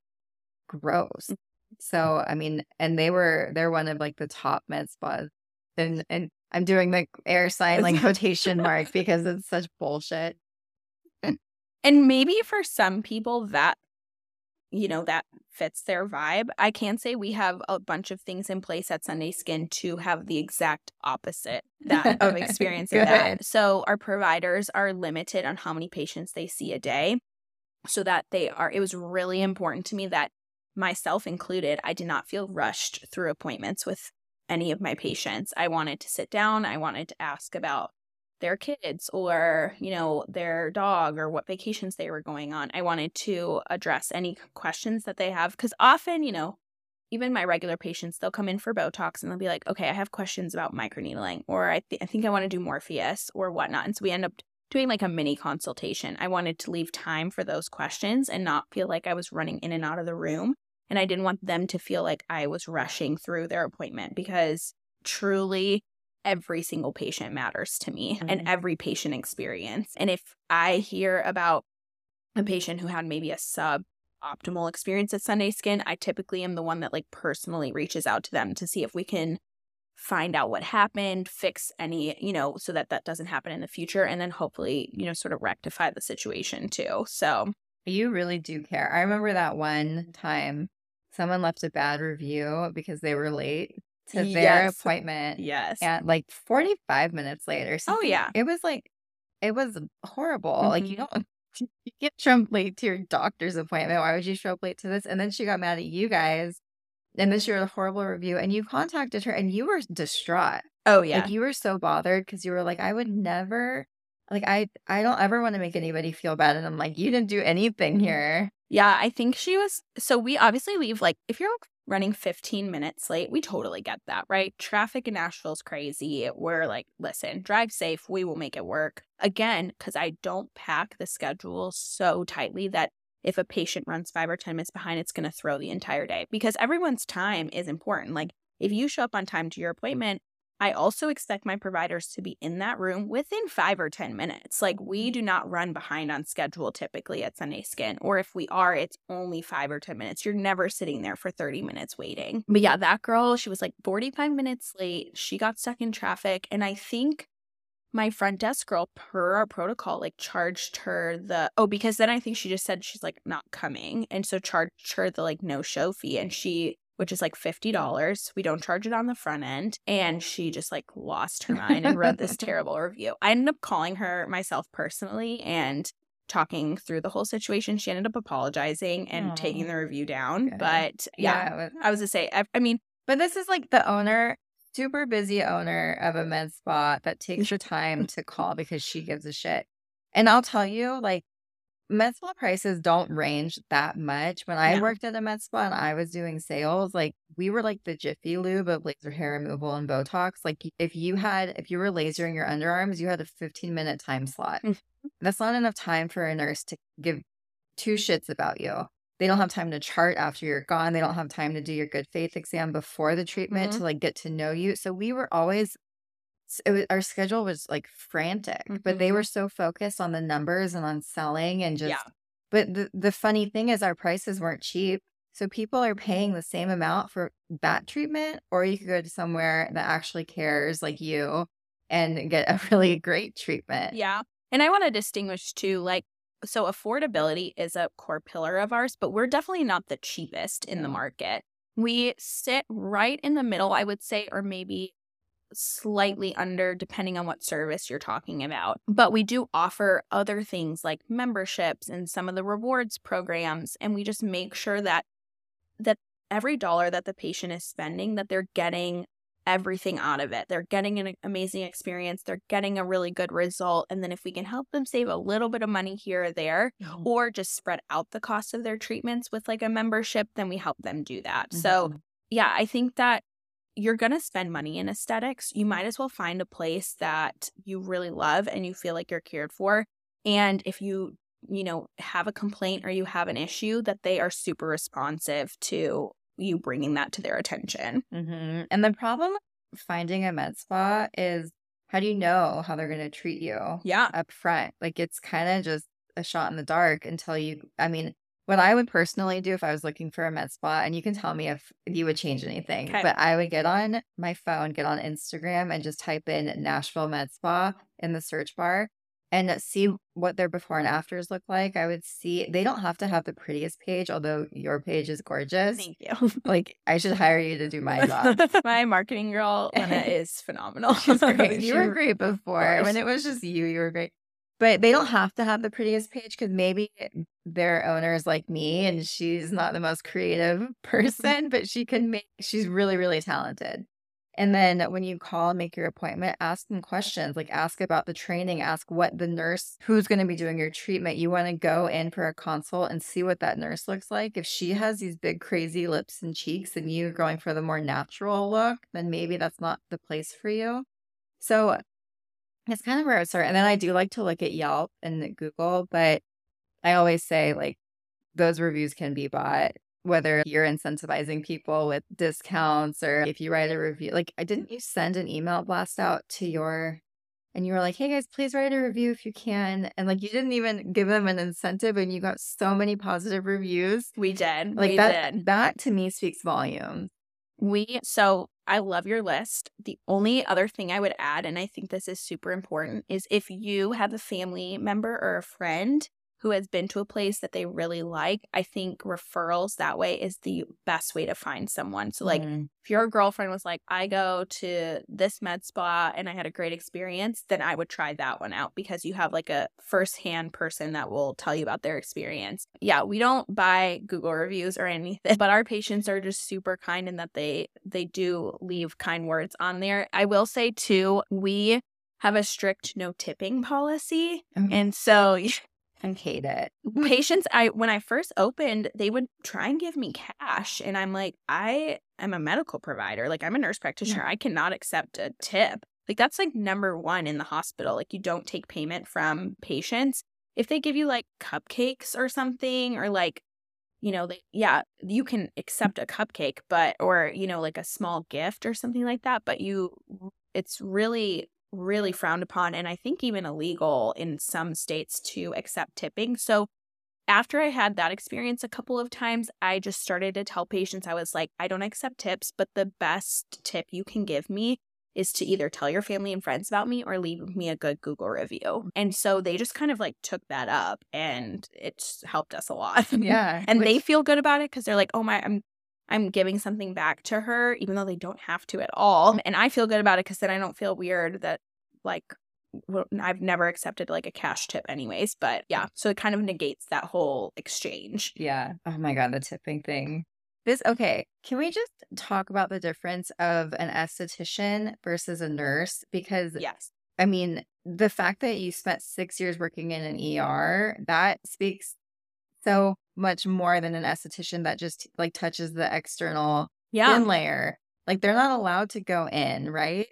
gross. Mm. So, I mean, and they were, they're one of like the top med spas. And, and I'm doing the air sign, like quotation mark, because it's such bullshit. And maybe for some people that you know that fits their vibe. I can say we have a bunch of things in place at Sunday Skin to have the exact opposite that of experiencing that. So our providers are limited on how many patients they see a day so that they are it was really important to me that myself included, I did not feel rushed through appointments with any of my patients. I wanted to sit down, I wanted to ask about their kids or you know their dog or what vacations they were going on i wanted to address any questions that they have because often you know even my regular patients they'll come in for botox and they'll be like okay i have questions about microneedling or i, th- I think i want to do morpheus or whatnot. And so we end up doing like a mini consultation. I wanted to leave time for those questions and not feel like i was running in and out of the room and i didn't want them to feel like i was rushing through their appointment because truly every single patient matters to me and Mhm. every patient experience. And if I hear about a patient who had maybe a sub optimal experience at Sunday Skin, I typically am the one that like personally reaches out to them to see if we can find out what happened, fix any, you know, so that that doesn't happen in the future and then hopefully, you know, sort of rectify the situation too. So, You really do care. I remember that one time someone left a bad review because they were late to their appointment yes. at like 45 minutes later. Oh, yeah. It was like, it was horrible. Like, you Mhm. don't, you get up late to your doctor's appointment. Why would you show up late to this? And then she got mad at you guys. And then she wrote a horrible review and you contacted her and you were distraught. Oh yeah. Like you were so bothered because you were like, I would never, like, I, I don't ever want to make anybody feel bad. And I'm like, you didn't do anything Mhm. here. Yeah, I think she was. So we obviously leave like if you're running 15 minutes late, we totally get that, right? Traffic in Nashville's crazy. We're like, listen, drive safe. We will make it work. Again, because I don't pack the schedule so tightly that if a patient runs five or 10 minutes behind, it's going to throw the entire day because everyone's time is important. Like if you show up on time to your appointment, I also expect my providers to be in that room within five or 10 minutes. Like, we mm-hmm. do not run behind on schedule typically at Sunday Skin, or if we are, it's only five or 10 minutes. You're never sitting there for 30 minutes waiting. But yeah, that girl, she was like 45 minutes late. She got stuck in traffic. And I think my front desk girl, per our protocol, like charged her the, oh, because then I think she just said she's like not coming. And so charged her the like no show fee. And she, which is like $50. We don't charge it on the front end. And she just like lost her mind and wrote this terrible review. I ended up calling her myself personally and talking through the whole situation. She ended up apologizing and Aw. taking the review down. Good. But yeah, was- I was to say, I, I mean, But this is like the owner, super busy owner of a med spa that takes the time to call because she gives a shit. And I'll tell you, like, med spa prices don't range that much. When I No. worked at a med spa and I was doing sales, like, we were like the Jiffy Lube of laser hair removal and Botox. Like, if you had, if you were lasering your underarms, you had a 15 minute time slot. Mhm. That's not enough time for a nurse to give two shits about you. They don't have time to chart after you're gone. They don't have time to do your good faith exam before the treatment to like get to know you. So we were always it was, our schedule was like frantic, but they were mm-hmm. so focused on the numbers and on selling and just Yeah. but the the funny thing is our prices weren't cheap. So people are paying the same amount for that treatment or you could go to somewhere that actually cares like you and get a really great treatment. Yeah. And I want to distinguish too, like, so affordability is a core pillar of ours, but we're definitely not the cheapest in the market. We sit right in the middle, I would say, or maybe slightly under, depending on what service you're talking about. But we do offer other things like memberships and some of the rewards programs. And we just make sure that that every dollar that the patient is spending, that they're getting everything out of it. They're getting an amazing experience. They're getting a really good result. And then if we can help them save a little bit of money here or there, or just spread out the cost of their treatments with like a membership, then we help them do that. So, Mhm. yeah, I think that you're going to spend money in aesthetics. You might as well find a place that you really love and you feel like you're cared for. And if you, you know, have a complaint or you have an issue, that they are super responsive to you bringing that to their attention. hmm And the problem finding a med spa is how do you know how they're going to treat you Yeah. up front? Like it's kind of just a shot in the dark until you, I mean, what I would personally do if I was looking for a med spa, and you can tell me if you would change anything, Okay. but I would get on my phone, get on Instagram, and just type in Nashville Med Spa in the search bar and see what their before and afters look like. I would see they don't have to have the prettiest page, although your page is gorgeous. Thank you. Like I should hire you to do my job. My marketing girl, Lena, is phenomenal. She's great. You were great before. When it was just you, you were great. But they don't have to have the prettiest page because maybe their owner is like me and she's not the most creative mm-hmm. person, but she can make, she's really, really talented. And then when you call make your appointment, ask them questions like ask about the training, ask what the nurse who's going to be doing your treatment. You want to go in for a consult and see what that nurse looks like. If she has these big, crazy lips and cheeks and you're going for the more natural look, then maybe that's not the place for you. So it's kind of where I start. And then I do like to look at Yelp and Google, but I always say like those reviews can be bought, whether you're incentivizing people with discounts or if you write a review. Like, I didn't you send an email blast out to your and you were like, hey guys, please write a review if you can. And like you didn't even give them an incentive and you got so many positive reviews. We did. Like we that did. that to me speaks volumes. We so I love your list. The only other thing I would add, and I think this is super important, is if you have a family member or a friend who has been to a place that they really like, I think referrals that way is the best way to find someone. So like Mhm. if your girlfriend was like, I go to this med spa and I had a great experience, then I would try that one out because you have like a firsthand person that will tell you about their experience. Yeah, we don't buy Google reviews or anything, but our patients are just super kind in that they they do leave kind words on there. I will say too, we have a strict no tipping policy. Okay. And so I hate it. patients i when i first opened they would try and give me cash and i'm like i am a medical provider. Like i'm a nurse practitioner. I cannot accept a tip. Like that's like number one in the hospital. Like you don't take payment from patients. If they give you like cupcakes or something or like you know they yeah you can accept a cupcake but or you know like a small gift or something like that but you it's really really frowned upon and I think even illegal in some states to accept tipping. So after I had that experience a couple of times, I just started to tell patients I was like, I don't accept tips, but the best tip you can give me is to either tell your family and friends about me or leave me a good Google review. And so they just kind of like took that up and it's helped us a lot. Yeah. and they feel good about it because they're like, oh my, I'm I'm giving something back to her, even though they don't have to at all. And I feel good about it because then I don't feel weird that like I've never accepted like a cash tip anyways. But yeah, so it kind of negates that whole exchange. Yeah. Oh my God, the tipping thing. This, okay. Can we just talk about the difference of an esthetician versus a nurse? Because, Yes. I mean, the fact that you spent six years working in an ER, that speaks so much more than an esthetician that just like touches the external Yeah. thin layer. Like they're not allowed to go in, right?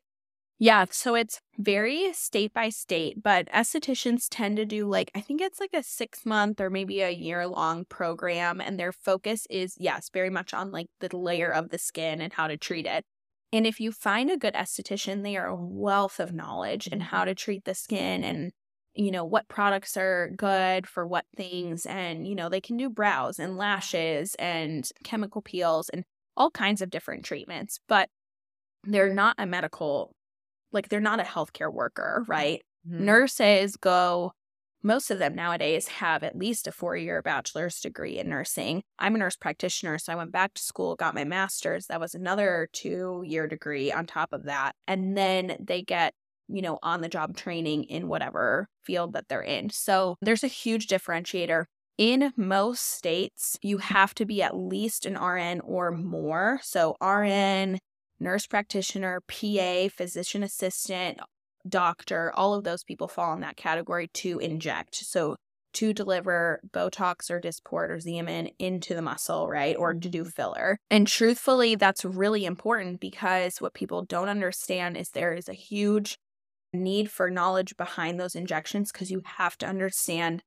Yeah, so it's very state by state, but estheticians tend to do like, I think it's like a six month or maybe a year long program. And their focus is, yes, very much on like the layer of the skin and how to treat it. And if you find a good esthetician, they are a wealth of knowledge in how mm-hmm. to treat the skin and, you know, what products are good for what things. And, you know, they can do brows and lashes and chemical peels and all kinds of different treatments. But they're not a medical like they're not a healthcare worker, right? Mhm. Nurses go most of them nowadays have at least a four-year bachelor's degree in nursing. I'm a nurse practitioner, so I went back to school, got my master's. That was another 2-year degree on top of that. And then they get you know, on the job training in whatever field that they're in. So there's a huge differentiator. In most states, you have to be at least an RN or more. So, RN, nurse practitioner, PA, physician assistant, doctor, all of those people fall in that category to inject. So, to deliver Botox or Dysport or Xeomin into the muscle, right? Or to do mm-hmm. filler. And truthfully, that's really important because what people don't understand is there is a huge need for knowledge behind those injections because you have to understand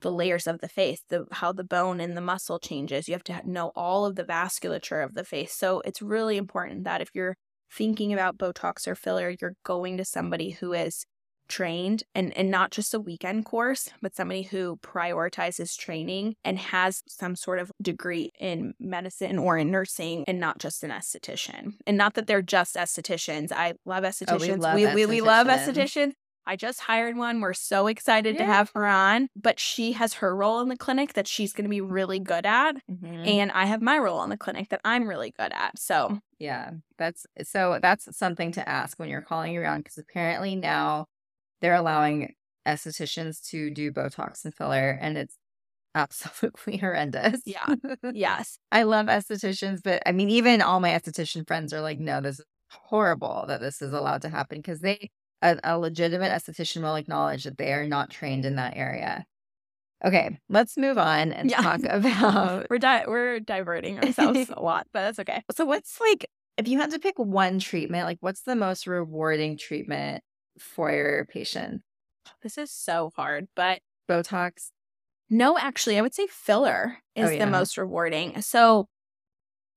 the layers of the face, the how the bone and the muscle changes. You have to know all of the vasculature of the face. So it's really important that if you're thinking about Botox or filler, you're going to somebody who is trained and, and not just a weekend course, but somebody who prioritizes training and has some sort of degree in medicine or in nursing and not just an esthetician. And not that they're just estheticians. I love estheticians. Oh, we love we, we, we love estheticians. I just hired one. We're so excited to have her on, but she has her role in the clinic that she's going to be really good at. Mhm. And I have my role in the clinic that I'm really good at. So, Yeah, that's so that's something to ask when you're calling around because apparently now they're allowing estheticians to do Botox and filler, and it's absolutely horrendous. Yeah. yes. I love estheticians, but I mean, even all my esthetician friends are like, no, this is horrible that this is allowed to happen because they, a, a legitimate esthetician will acknowledge that they are not trained in that area. Okay, let's move on and Yeah. talk about We're di- we're diverting ourselves a lot, but that's okay. So what's like if you had to pick one treatment, like what's the most rewarding treatment for your patient? This is so hard, but Botox? no, actually, I would say filler oh, is Oh, yeah. the most rewarding. So,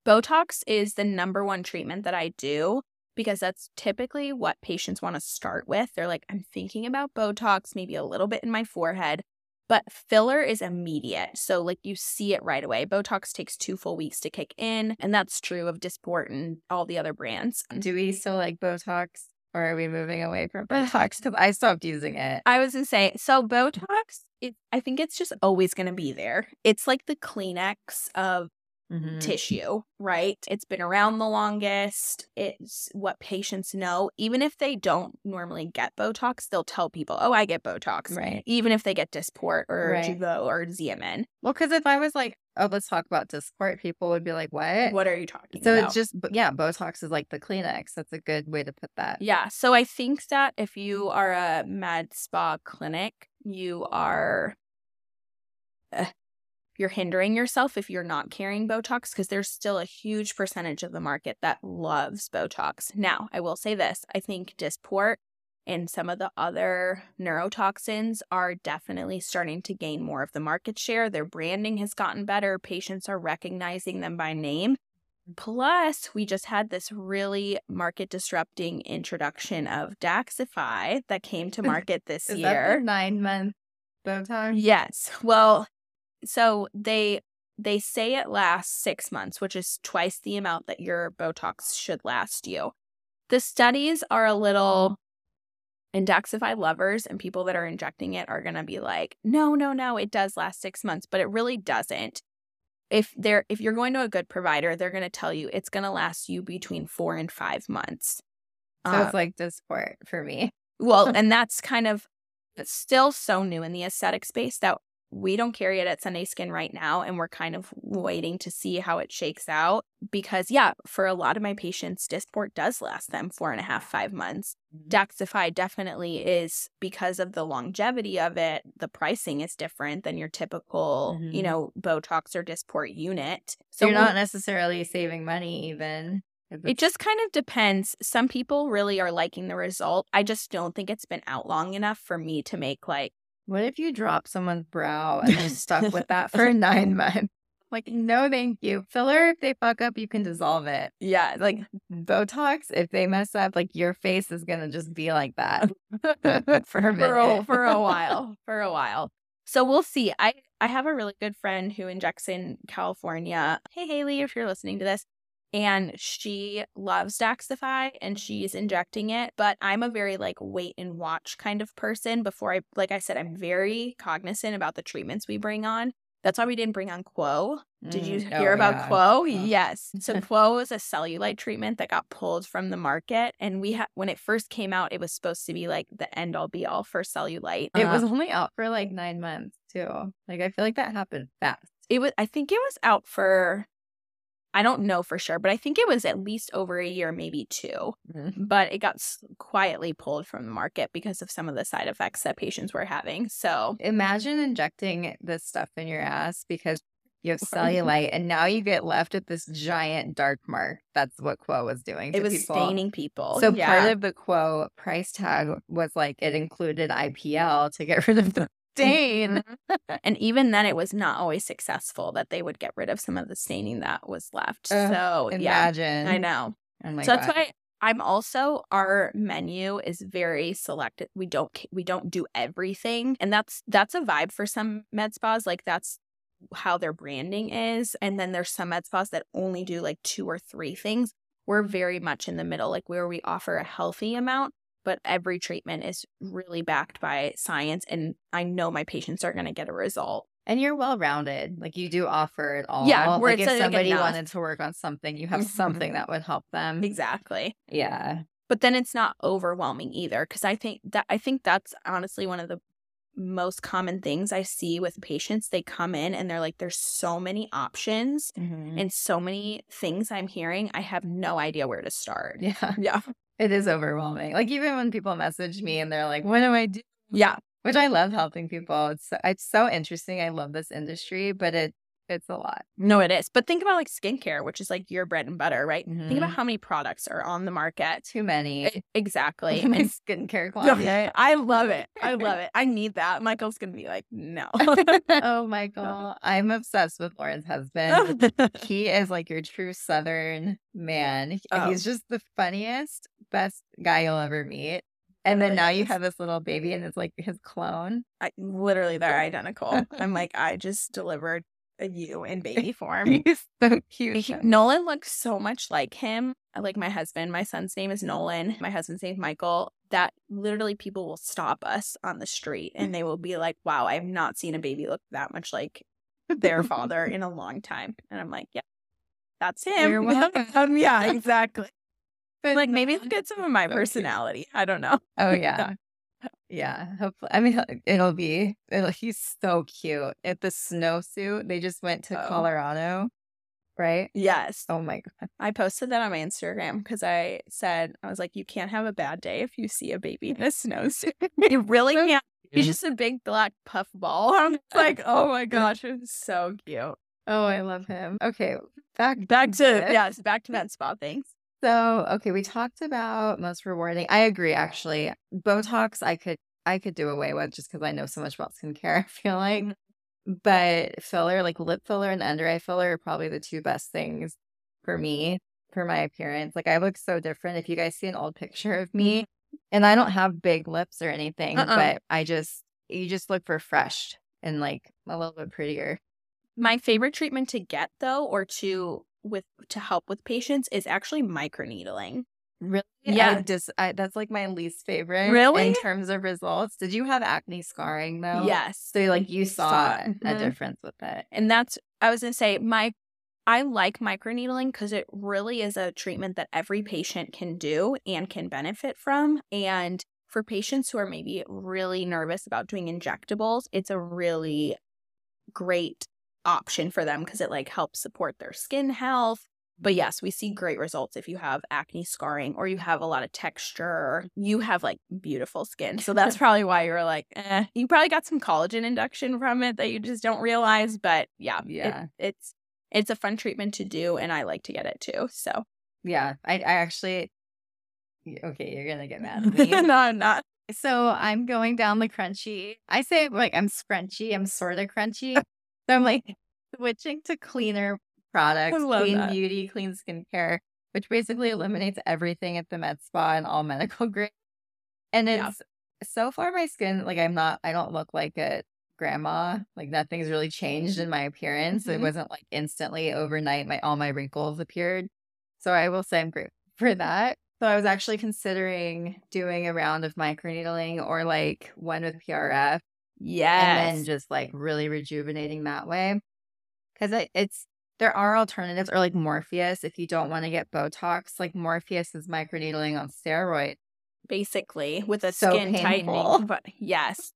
Botox is the number one treatment that I do because that's typically what patients want to start with. They're like, I'm thinking about Botox, maybe a little bit in my forehead, but filler is immediate. So, like, you see it right away. Botox takes two full weeks to kick in, and that's true of Dysport and all the other brands. Do we still like Botox or are we moving away from Botox? Because I stopped using it. I was gonna say, so Botox, it, I think it's just always gonna be there. It's like the Kleenex of Mhm. tissue, right? It's been around the longest. It's what patients know. Even if they don't normally get Botox, they'll tell people, "Oh, I get Botox." Right. Even if they get Dysport or Right. Jeuveau or Xeomin. Well, because if I was like, oh, let's talk about Dysport, people would be like, what? What are you talking about? So about? it's just, yeah, Botox is like the Kleenex. That's a good way to put that. Yeah. So I think that if you are a med spa clinic, you are uh, you're hindering yourself if you're not carrying Botox because there's still a huge percentage of the market that loves Botox. Now, I will say this: I think Dysport and some of the other neurotoxins are definitely starting to gain more of the market share. Their branding has gotten better. Patients are recognizing them by name. Plus, we just had this really market disrupting introduction of Daxxify that came to market this year. nine month Botox? Yes. Well, so they they say it lasts 6 months, which is twice the amount that your Botox should last you. The studies are a little Daxxify lovers and people that are injecting it are going to be like, "No, no, no, it does last 6 months," but it really doesn't. If they're if you're going to a good provider, they're going to tell you it's going to last you between 4 and 5 months. So Uh, it's like Dysport for me. well, and that's kind of still so new in the aesthetic space that we don't carry it at Sunday Skin right now. And we're kind of waiting to see how it shakes out. Because, yeah, for a lot of my patients, Dysport does last them four and a half, five months. Mhm. Daxxify definitely is because of the longevity of it. The pricing is different than your typical, you Mhm. know, Botox or Dysport unit. So you're not necessarily saving money even. it just kind of depends. Some people really are liking the result. I just don't think it's been out long enough for me to make like, What if you drop someone's brow and they're stuck with that for nine months? Like, no, thank you. Filler, if they fuck up, you can dissolve it. yeah, like Botox, if they mess up, like your face is gonna just be like that for a for a, for a while, for a while. So we'll see. I I have a really good friend who injects in California. Hey Haley, if you're listening to this, and she loves Daxxify and she's injecting it, but I'm a very like wait and watch kind of person before I like I said I'm very cognizant about the treatments we bring on. That's why we didn't bring on Qwo. Did you Mm, hear oh, about. Qwo? Oh. Yes. So Qwo was a cellulite treatment that got pulled from the market, and we had when it first came out, it was supposed to be like the end all be all for cellulite. It Uh, was only out for like nine months too. Like I feel like that happened fast. it was. I think it was out for. I don't know for sure, but I think it was at least over a year, maybe two. Mm-hmm. But it got quietly pulled from the market because of some of the side effects that patients were having. So Imagine injecting this stuff in your ass because you have cellulite and now you get left with this giant dark mark. That's what Qwo was doing. it was people. staining people. So Yeah. part of the Qwo price tag was like it included IPL to get rid of the stain. Mhm. and even then, it was not always successful that they would get rid of some of the staining that was left. Ugh, so yeah, Imagine. I know. Oh so that's why I'm also our menu is very selected. We don't we don't do everything, and that's that's a vibe for some med spas. Like that's how their branding is, and then there's some med spas that only do like two or three things. We're very much in the middle, like where we offer a healthy amount, but every treatment is really backed by science, and I know my patients are going to get a result. And you're well rounded. Like you do offer it all. Yeah, where like if somebody enough. wanted to work on something, you have something Mhm. that would help them. Exactly. Yeah. but then it's not overwhelming either because i think that i think that's honestly one of the most common things i see with patients they come in and they're like there's so many options Mhm. and so many things i'm hearing i have no idea where to start Yeah. yeah It is overwhelming. Like even when people message me and they're like, "What do I do?" yeah Which I love helping people. It's so, it's so interesting. I love this industry, but it it's a lot. no it is but think about like skincare which is like your bread and butter right think about Mhm. how many products are on the market Too many. Exactly My skincare closet. okay i love it i love it i need that michael's gonna be like no oh, Michael, I'm obsessed with Lauren's husband. he is like your true Southern man. Oh. He's just the funniest, best guy you'll ever meet. And then now you have this little baby, and it's like his clone. I, literally they're identical. I'm like, I just delivered you in baby form. He's so cute. He- Nolan looks so much like him. I Like my husband, my son's name is Nolan. My husband's name is Michael. That literally people will stop us on the street and they will be like, wow, I have not seen a baby look that much like their father in a long time. And I'm like, yeah, that's him. You're welcome. um, yeah, exactly. But Like maybe look at some of my personality. I don't know. Oh yeah. Yeah, hopefully. I mean, it'll be. It'll, he's so cute. At the snowsuit, they just went to Oh. Colorado, right? Yes. Oh my god. I posted that on my Instagram because I said, I was like, you can't have a bad day if you see a baby in a snowsuit. you really can't. He's just a big black puff ball. I'm like, oh my gosh, it's so cute. Oh, I love him. Okay, back Back to, this. yes, back to that spa things. So, okay, we talked about most rewarding. I agree actually. Botox I could I could do away with just cuz I know so much about skincare, I feel like. Mm-hmm. But filler, like lip filler and under eye filler are probably the two best things for me for my appearance. Like I look so different if you guys see an old picture of me mm-hmm. and I don't have big lips or anything, Uh-uh. but I just you just look refreshed and like a little bit prettier. My favorite treatment to get though, or to with to help with patients is actually microneedling. Really? Yeah. I just I, that's like my least favorite Really? in terms of results. Did you have acne scarring though? Yes. So like you saw, Saw a. Mhm. difference with it. And that's I was gonna say my I like microneedling because it really is a treatment that every patient can do and can benefit from. And for patients who are maybe really nervous about doing injectables, it's a really great option for them because it like helps support their skin health. But yes, we see great results if you have acne scarring or you have a lot of texture you have like beautiful skin. So that's probably why you're like, eh. You probably got some collagen induction from it that you just don't realize. But yeah, it- Yeah. it's it's a fun treatment to do and I like to get it too. So Yeah. I, I actually okay, you're gonna get mad at me. no, I'm not. so I'm going down the crunchy. I say like I'm scrunchy, I'm sort of crunchy. So I'm like switching to cleaner products, clean that. beauty, clean skincare, which basically eliminates everything at the med spa and all medical grade. And Yeah. it's so far my skin, like I'm not I don't look like a grandma. Like nothing's really changed in my appearance. It Mhm. wasn't like instantly overnight my all my wrinkles appeared. So I will say I'm grateful for that. So I was actually considering doing a round of microneedling or like one with PRF Yes. and then just like really rejuvenating that way. Because it's there are alternatives or like Morpheus if you don't want to get Botox. Like Morpheus is microneedling on steroids. basically with a So skin painful. tightening. But yes.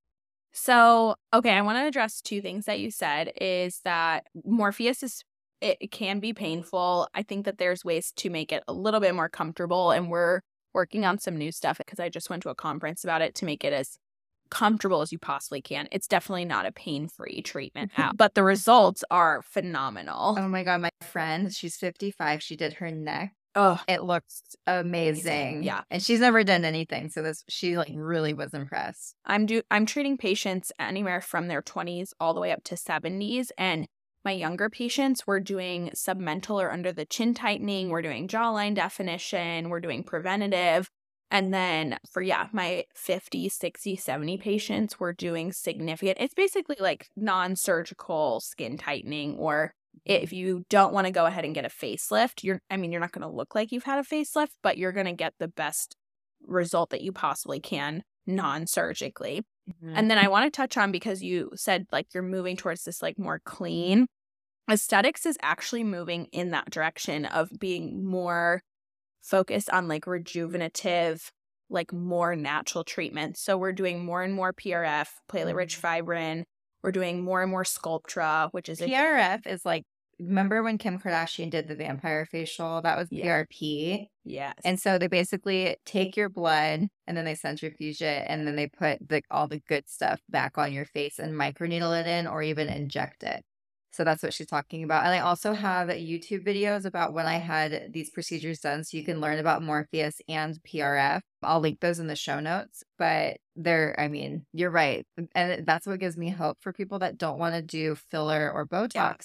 So, okay, I want to address two things that you said is that Morpheus is it, it can be painful. I think that there's ways to make it a little bit more comfortable and we're working on some new stuff because I just went to a conference about it to make it as comfortable as you possibly can. It's definitely not a pain-free treatment, mm-hmm. out, but the results are phenomenal. Oh my god, my friend, she's 55. She did her neck. Oh, It looks amazing. Yeah. And she's never done anything. So this she like really was impressed. I'm do I'm treating patients anywhere from their 20s all the way up to 70s and my younger patients, we're doing submental or under the chin tightening, we're doing jawline definition, we're doing preventative. And then for, yeah, my 50, 60, 70 patients, we're doing significant, it's basically like non surgical skin tightening. Or if you don't want to go ahead and get a facelift, you're, I mean, you're not going to look like you've had a facelift, but you're going to get the best result that you possibly can non surgically. Mm-hmm. And then I want to touch on because you said like you're moving towards this like more clean. Aesthetics is actually moving in that direction of being more focused on like rejuvenative, like more natural treatments. So we're doing more and more PRF, platelet rich mm-hmm. fibrin. We're doing more and more Sculptra, which is PRF a- is like remember when Kim Kardashian did the vampire facial? That was yeah. PRP. Yes. And so they basically take your blood and then they centrifuge it and then they put the, all the good stuff back on your face and microneedle it in or even inject it. So that's what she's talking about. And I also have YouTube videos about when I had these procedures done. So you can learn about Morpheus and PRF. I'll link those in the show notes. But they're, I mean, you're right. And that's what gives me hope for people that don't want to do filler or Botox. Yeah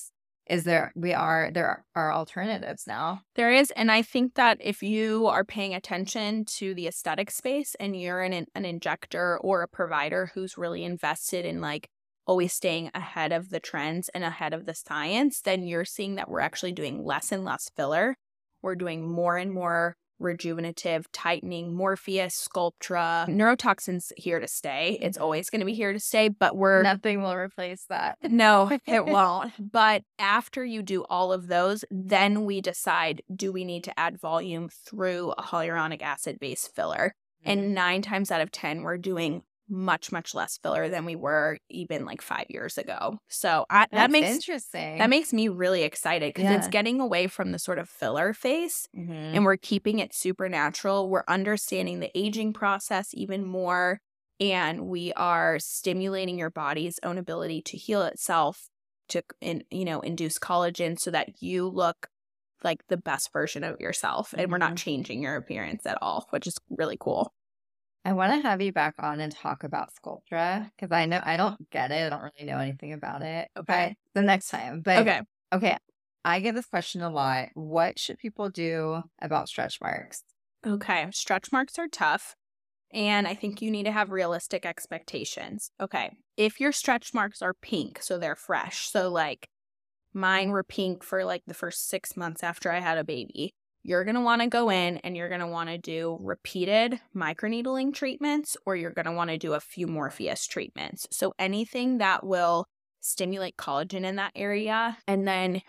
is there we are there are alternatives now there is and i think that if you are paying attention to the aesthetic space and you're an, an injector or a provider who's really invested in like always staying ahead of the trends and ahead of the science then you're seeing that we're actually doing less and less filler we're doing more and more rejuvenative, tightening, Morpheus, Sculptra. Neurotoxins here to stay. It's mm-hmm. always going to be here to stay, but we're nothing will replace that. No, it won't. But after you do all of those, then we decide do we need to add volume through a hyaluronic acid based filler? And mm-hmm. nine times out of 10, we're doing much much less filler than we were even like five years ago so I, that makes interesting that makes me really excited because yeah. it's getting away from the sort of filler face mm-hmm. and we're keeping it supernatural we're understanding the aging process even more and we are stimulating your body's own ability to heal itself to in, you know induce collagen so that you look like the best version of yourself and mm-hmm. we're not mm-hmm. changing your appearance at all which is really cool I want to have you back on and talk about Sculptra because I know I don't get it. I don't really know anything about it. Okay. The next time. But okay. Okay. I get this question a lot. What should people do about stretch marks? Okay. Stretch marks are tough. And I think you need to have realistic expectations. Okay. If your stretch marks are pink, so they're fresh, so like mine were pink for like the first six months after I had a baby you're going to want to go in and you're going to want to do repeated microneedling treatments or you're going to want to do a few Morpheus treatments. So anything that will stimulate collagen in that area. And then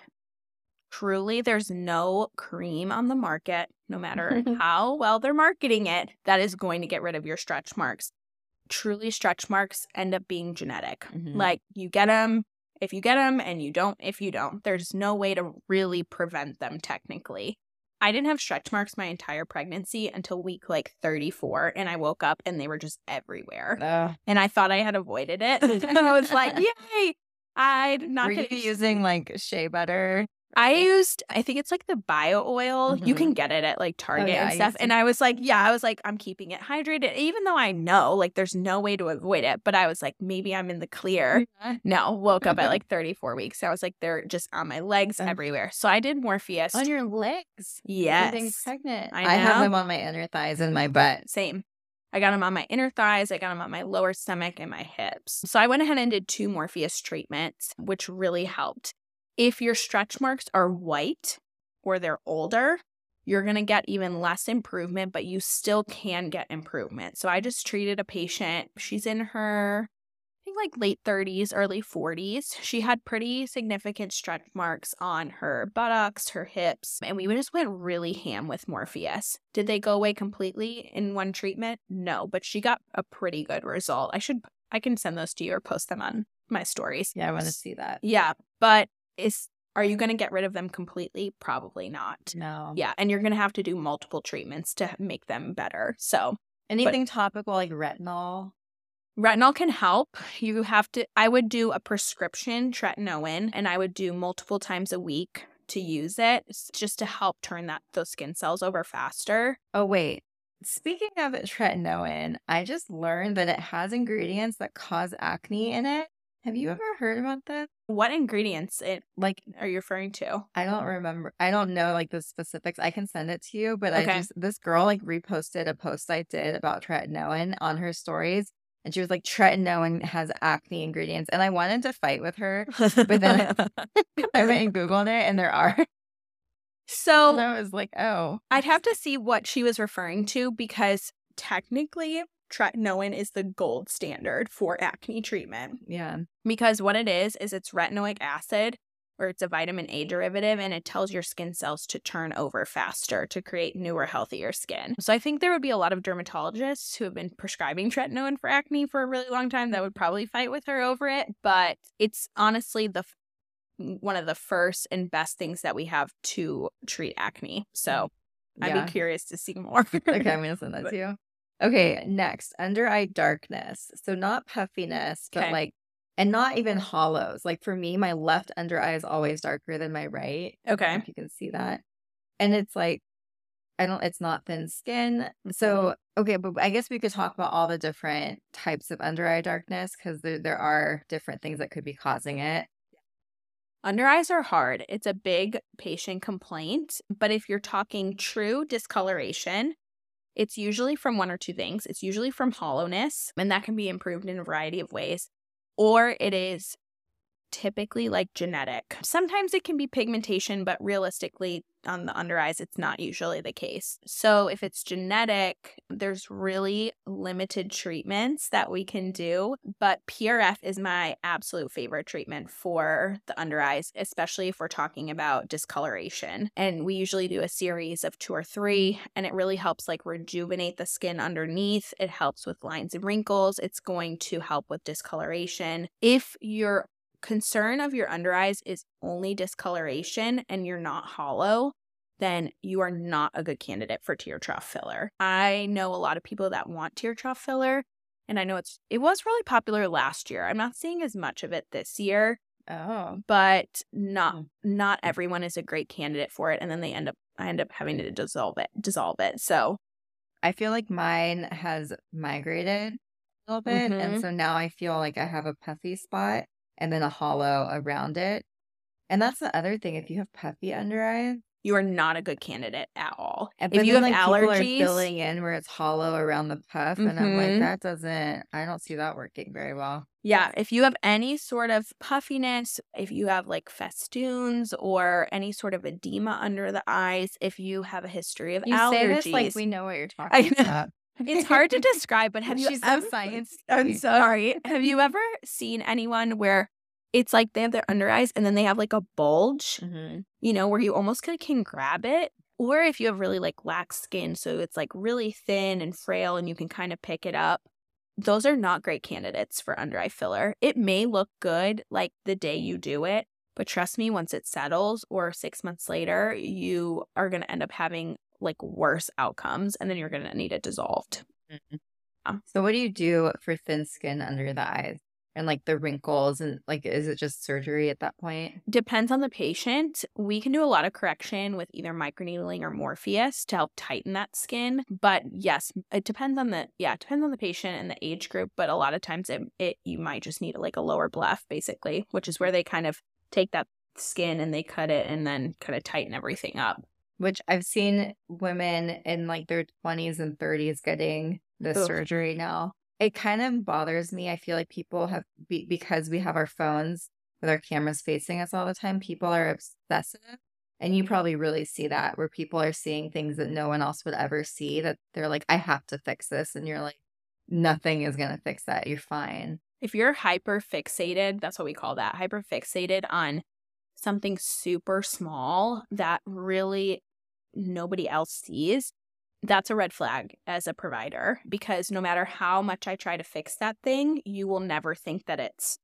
truly, there's no cream on the market, no matter how well they're marketing it, that is going to get rid of your stretch marks. Truly, stretch marks end up being genetic. Mm-hmm. Like you get them if you get them and you don't if you don't. There's no way to really prevent them technically. I didn't have stretch marks my entire pregnancy until week like 34. And I woke up and they were just everywhere. Uh, and I thought I had avoided it. and I was like, yay. I'd not Were you using like shea butter I used, I think it's like the bio oil. Mm-hmm. You can get it at like oh, Target oh, yeah, and stuff. And I was like, yeah, I was like, I'm keeping it hydrated, even though I know like there's no way to avoid it. But I was like, maybe I'm in the clear. Yeah. No, woke up at like 34 weeks. I was like, they're just on my legs everywhere. So I did Morpheus. On your legs? Yes. Pregnant. I, I have them on my inner thighs and my butt. Same. I got them on my inner thighs, I got them on my lower stomach and my hips. So I went ahead and did two Morpheus treatments, which really helped. If your stretch marks are white or they're older, you're going to get even less improvement, but you still can get improvement. So I just treated a patient. She's in her, I think like late 30s, early 40s. She had pretty significant stretch marks on her buttocks, her hips, and we just went really ham with Morpheus. Did they go away completely in one treatment? No, but she got a pretty good result. I should, I can send those to you or post them on my stories. Yeah, I want to see that. Yeah, but is are you going to get rid of them completely? Probably not. No. Yeah, and you're going to have to do multiple treatments to make them better. So, anything but, topical like retinol? Retinol can help. You have to I would do a prescription tretinoin and I would do multiple times a week to use it just to help turn that those skin cells over faster. Oh wait. Speaking of tretinoin, I just learned that it has ingredients that cause acne in it. Have you ever heard about this? What ingredients it Like, are you referring to? I don't remember. I don't know like the specifics. I can send it to you, but I just this girl like reposted a post I did about tretinoin on her stories, and she was like, "Tretinoin has acne ingredients," and I wanted to fight with her. But then I went and googled it, and there are. And so I was like, "Oh, I'd have to see what she was referring to because technically tretinoin is the gold standard for acne treatment. yeah, Because what it is is it's retinoic acid or it's a vitamin A derivative and it tells your skin cells to turn over faster to create newer healthier skin. So I think there would be a lot of dermatologists who have been prescribing tretinoin for acne for a really long time that would probably fight with her over it, but it's honestly the one of the first and best things that we have to treat acne. So mm. I'd be curious to see more. okay, I'm gonna send that But- to you. Okay, next, under eye darkness. So not puffiness, but Okay. like, and not even hollows. Like for me, my left under eye is always darker than my right. Okay. if you can see that. And it's like, I don't, it's not thin skin. So, okay, but I guess we could talk about all the different types of under eye darkness because there, there are different things that could be causing it. Under eyes are hard. It's a big patient complaint. But if you're talking true discoloration, it's usually from one or two things. It's usually from hollowness, and that can be improved in a variety of ways, or it is typically like genetic. Sometimes it can be pigmentation, but realistically, on the under eyes, it's not usually the case. So if it's genetic, there's really limited treatments that we can do. But PRF is my absolute favorite treatment for the under eyes, especially if we're talking about discoloration. And we usually do a series of two or three, and it really helps like rejuvenate the skin underneath. It helps with lines and wrinkles. It's going to help with discoloration. If you're concern of your under eyes is only discoloration and you're not hollow, then you are not a good candidate for tear trough filler. I know a lot of people that want tear trough filler, and I know it's it was really popular last year. I'm not seeing as much of it this year, Oh, but not Mm. not everyone is a great candidate for it, and then they end up I end up having to dissolve it dissolve it. So I feel like mine has migrated a little bit. Mhm. And so now I feel like I have a puffy spot and then a hollow around it. And that's the other thing. If you have puffy under eyes, you are not a good candidate at all. and if you have like, people are allergies, filling in where it's hollow around the puff, and I'm like, Mhm. that doesn't. I don't see that working very well. Yeah, if you have any sort of puffiness, if you have like festoons or any sort of edema under the eyes, if you have a history of You allergies, say this like we know what you're talking about. It's hard to describe, but have you She's ever science. I'm sorry. Have you ever seen anyone where it's like they have their under eyes and then they have like a bulge, Mhm. you know, where you almost can, can grab it? Or if you have really like lax skin, so it's like really thin and frail and you can kind of pick it up, those are not great candidates for under eye filler. It may look good like the day you do it, but trust me, once it settles or six months later, you are going to end up having like worse outcomes and then you're going to need it dissolved. Mm-hmm. So, what do you do for thin skin under the eyes and like the wrinkles? And like, is it just surgery at that point? Depends on the patient. We can do a lot of correction with either microneedling or Morpheus to help tighten that skin. But yes, it depends on the yeah, it depends on the patient and the age group. But a lot of times it, it you might just need like a lower bleph, basically, which is where they kind of take that skin and they cut it and then kind of tighten everything up. Which I've seen women in like their 20s and 30s getting this Ugh. surgery now. It kind of bothers me. I feel like people have, be, because we have our phones with our cameras facing us all the time, people are obsessive. And you probably really see that where people are seeing things that no one else would ever see that they're like, I have to fix this. And you're like, nothing is going to fix that. You're fine. If you're hyper fixated, that's what we call that, hyper fixated on something super small that really nobody else sees, that's a red flag as a provider because no matter how much I try to fix that thing, you will never think that it's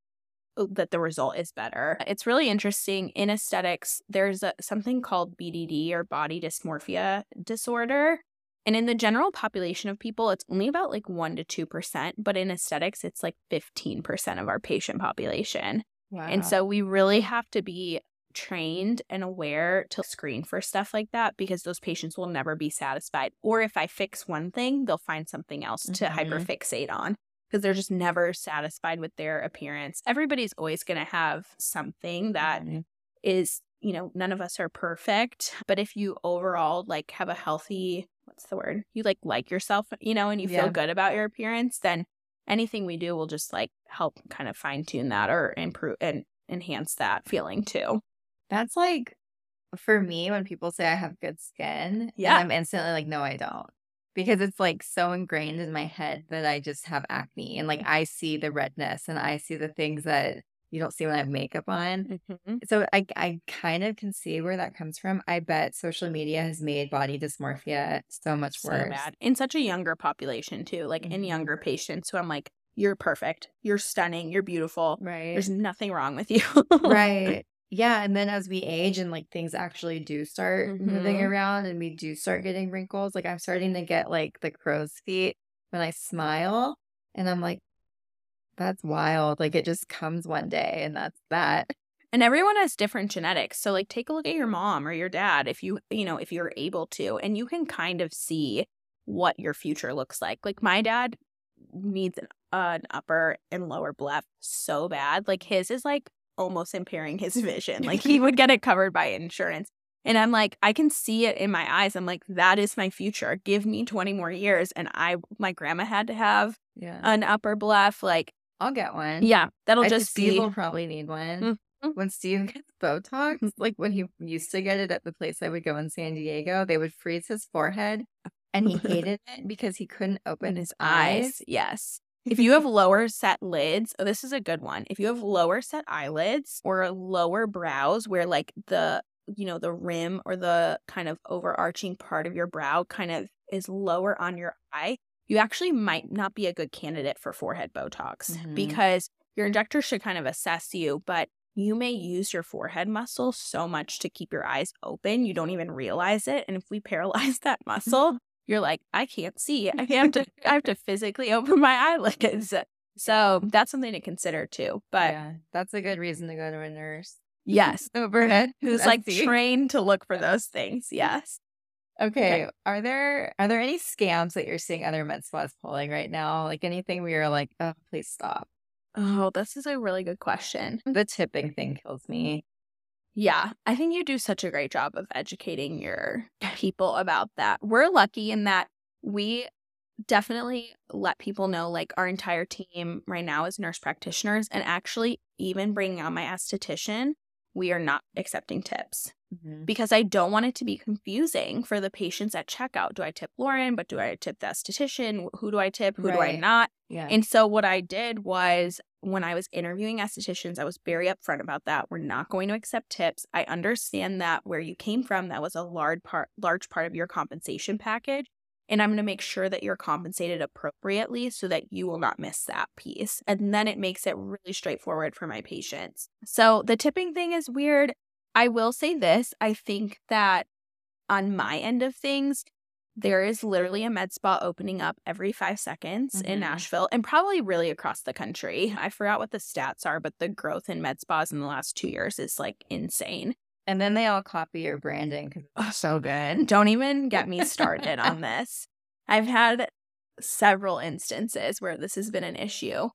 uh, that the result is better. It's really interesting in aesthetics. There's a, something called BDD or body dysmorphia disorder. And in the general population of people, it's only about like 1% to 2%. But in aesthetics, it's like 15% of our patient population. Wow. And so we really have to be trained and aware to screen for stuff like that because those patients will never be satisfied. Or if I fix one thing, they'll find something else to Mhm. hyperfixate on. because they're just never satisfied with their appearance. Everybody's always going to have something that Mhm. is, you know, none of us are perfect, but if you overall like have a healthy, what's the word? You like like yourself, you know, and you Yeah. feel good about your appearance, then anything we do will just like help kind of fine tune that or improve and enhance that feeling too. That's like for me when people say I have good skin, Yeah. I'm instantly like, no, I don't. Because it's like so ingrained in my head that I just have acne and like I see the redness and I see the things that you don't see when I have makeup on. So I I kind of can see where that comes from. I bet social media has made body dysmorphia so much So worse. bad. In such a younger population too, like in Mhm. younger patients who I'm like, you're perfect, you're stunning, you're beautiful. Right. There's nothing wrong with you. right. Yeah. And then as we age and like things actually do start moving Mhm. around and we do start getting wrinkles, like I'm starting to get like the crow's feet when I smile. And I'm like, that's wild. Like it just comes one day and that's that. And everyone has different genetics. So like take a look at your mom or your dad if you you know, if you're able to and you can kind of see what your future looks like. Like my dad needs an, an upper and lower bleph so bad. Like his is like almost impairing his vision. Like he would get it covered by insurance. And I'm like, I can see it in my eyes. I'm like, that is my future. Give me 20 more years. And I, my grandma had to have Yeah. an upper bleph. Like, I'll get one. yeah, that'll I just Steve be. will probably need one. Mhm. When Steve gets Botox, like when he used to get it at the place I would go in San Diego, they would freeze his forehead and he hated it because he couldn't open his eyes. Yes. If you have lower set lids, oh, this is a good one. If you have lower set eyelids or lower brows where like the, you know, the rim or the kind of overarching part of your brow kind of is lower on your eye, you actually might not be a good candidate for forehead Botox Mhm. because your injector should kind of assess you, but you may use your forehead muscle so much to keep your eyes open, you don't even realize it. And if we paralyze that muscle, you're like, I can't see. I have to I have to physically open my eyelids. So that's something to consider too. But yeah, that's a good reason to go to a nurse. yes, Overhead. who's like trained to look for those things. Yes. Okay. Are there are there any scams that you're seeing other med spas pulling right now? Like anything where you're like, oh, please stop. Oh, this is a really good question. The tipping thing kills me. Yeah, I think you do such a great job of educating your people about that. We're lucky in that we definitely let people know like our entire team right now is nurse practitioners and actually even bringing on my esthetician, we are not accepting tips mm-hmm. because I don't want it to be confusing for the patients at checkout. Do I tip Lauren, but do I tip the esthetician? Who do I tip? Who do I not? Yeah. And so what I did was when I was interviewing estheticians, I was very upfront about that. We're not going to accept tips. I understand that where you came from, that was a large part large part of your compensation package. And I'm going to make sure that you're compensated appropriately so that you will not miss that piece. And then it makes it really straightforward for my patients. So the tipping thing is weird. I will say this I think that on my end of things, there is literally a med spa opening up every five seconds in Mhm. Nashville and probably really across the country. I forgot what the stats are, but the growth in med spas in the last two years is like insane. and then they all copy your branding because it's so good. Don't even get me started on this. I've had several instances where this has been an issue.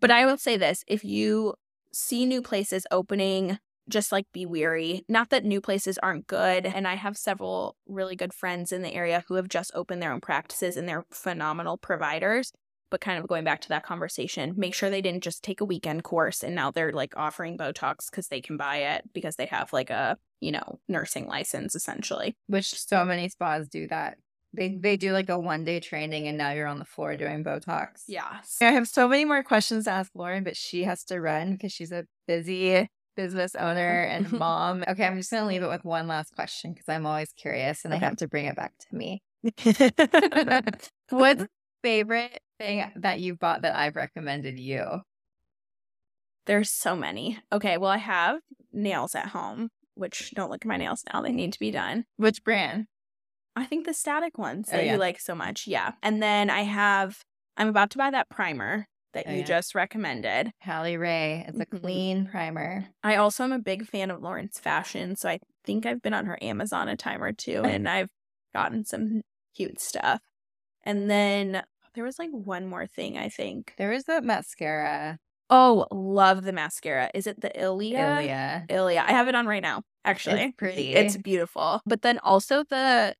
But I will say this if you see new places opening, just like be weary. Not that new places aren't good. And I have several really good friends in the area who have just opened their own practices and they're phenomenal providers. But kind of going back to that conversation, make sure they didn't just take a weekend course and now they're like offering Botox because they can buy it because they have like a, you know, nursing license essentially. Which so many spas do that. They they do like a one day training and now you're on the floor doing Botox. Yes. I have so many more questions to ask Lauren, but she has to run because she's a busy business owner and mom. Okay, I'm just gonna leave it with one last question because I'm always curious and I have to bring it back to me. What's favorite thing that you bought that I've recommended you? There's so many. Okay, well, I have nails at home, which don't look at my nails now. They need to be done. Which brand? I think the static ones Oh, that yeah. you like so much. Yeah. And then I have, I'm about to buy that primer that Oh, you yeah. just recommended. Halle Ray. It's a Mhm. clean primer. I also am a big fan of Lauren's Fashion. So I think I've been on her Amazon a time or two and I've gotten some cute stuff. And then there was like one more thing, I think. There is that mascara. Oh, love the mascara. Is it the Ilia? Ilia. Ilia. I have it on right now, actually. It's pretty. It's beautiful. But then also the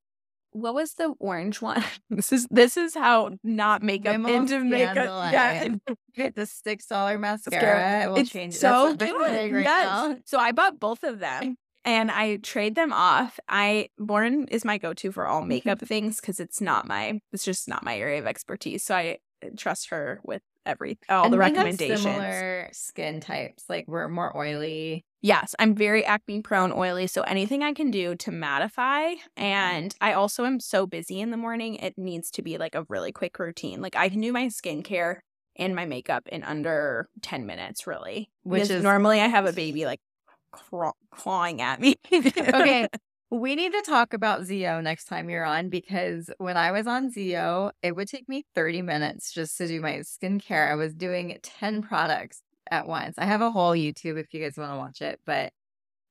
what was the orange one? this is this is how not makeup Rimmel into makeup. Yeah. Scandaleyes. Get the six dollar mascara. It will It's change. it. so That's good. right yes. So I bought both of them and I trade them off. I Lauren is my go-to for all makeup things because it's not my it's just not my area of expertise. So I uh, trust her with every all And the recommendations. similar skin types. Like we're more oily. Yes, I'm very acne prone, oily. So anything I can do to mattify. Mm-hmm. And I also am so busy in the morning, it needs to be like a really quick routine. Like I can do my skincare and my makeup in under 10 minutes, really. Which is- normally I have a baby like craw- clawing at me. Okay. We need to talk about ZO next time you're on because when I was on ZO, it would take me 30 minutes just to do my skincare. I was doing 10 products at once. I have a whole YouTube if you guys want to watch it, but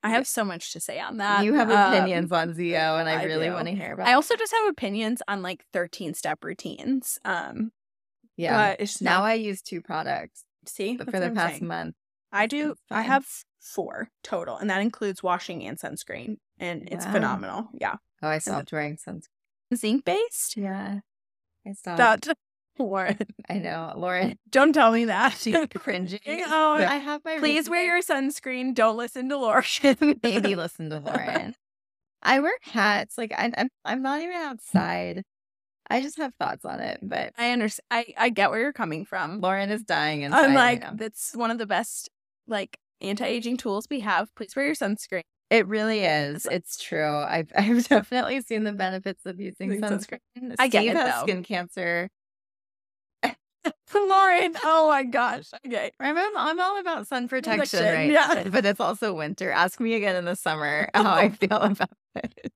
I have so much to say on that. you have Um, opinions on ZO and I, I really want to hear about it. I also just have opinions on like 13 step routines. Um, Yeah. but it's now not, I use two products see for the past saying. month. I do. I have four total, and that includes washing and sunscreen, and it's Wow. phenomenal. Yeah, Oh, I stopped wearing sunscreen. zinc based. Yeah. I stopped. That Lauren, I know. Lauren, don't tell me that. she's cringing. Oh, I have my Please wear your sunscreen. Don't listen to Lauren. Maybe listen to Lauren. I wear hats. Like I, I'm, I'm not even outside. I just have thoughts on it. But I understand. I I get where you're coming from. Lauren is dying inside. I'm like, that's one of the best like anti aging tools we have. Please wear your sunscreen. it really is. It's true. I've, I've definitely seen the benefits of using Using sunscreen. sunscreen. I get Steve it, has though. skin cancer. Lauren, oh my gosh. Okay. I'm, I'm all about sun protection, Protection, right? yeah. But it's also winter. Ask me again in the summer how I feel about it.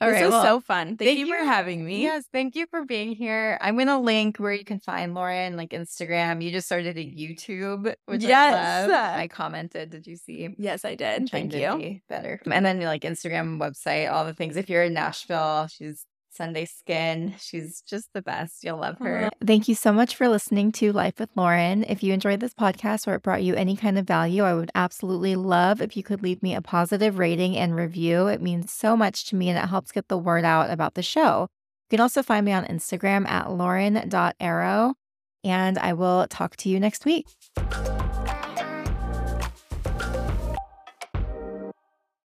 All this right. was well, so fun. Thank, thank you for you. having me. Yes, thank you for being here. I'm gonna link where you can find Lauren, like Instagram. You just started a YouTube, which Yes. I love. I commented. Did you see? Yes, I did. Thank you. be better. And then like Instagram, website, all the things. If you're in Nashville, she's Sunday Skin. She's just the best. You'll love her. Thank you so much for listening to Life with Lauren. If you enjoyed this podcast or it brought you any kind of value, I would absolutely love if you could leave me a positive rating and review. It means so much to me and it helps get the word out about the show. You can also find me on Instagram at lauren.erro. And I will talk to you next week.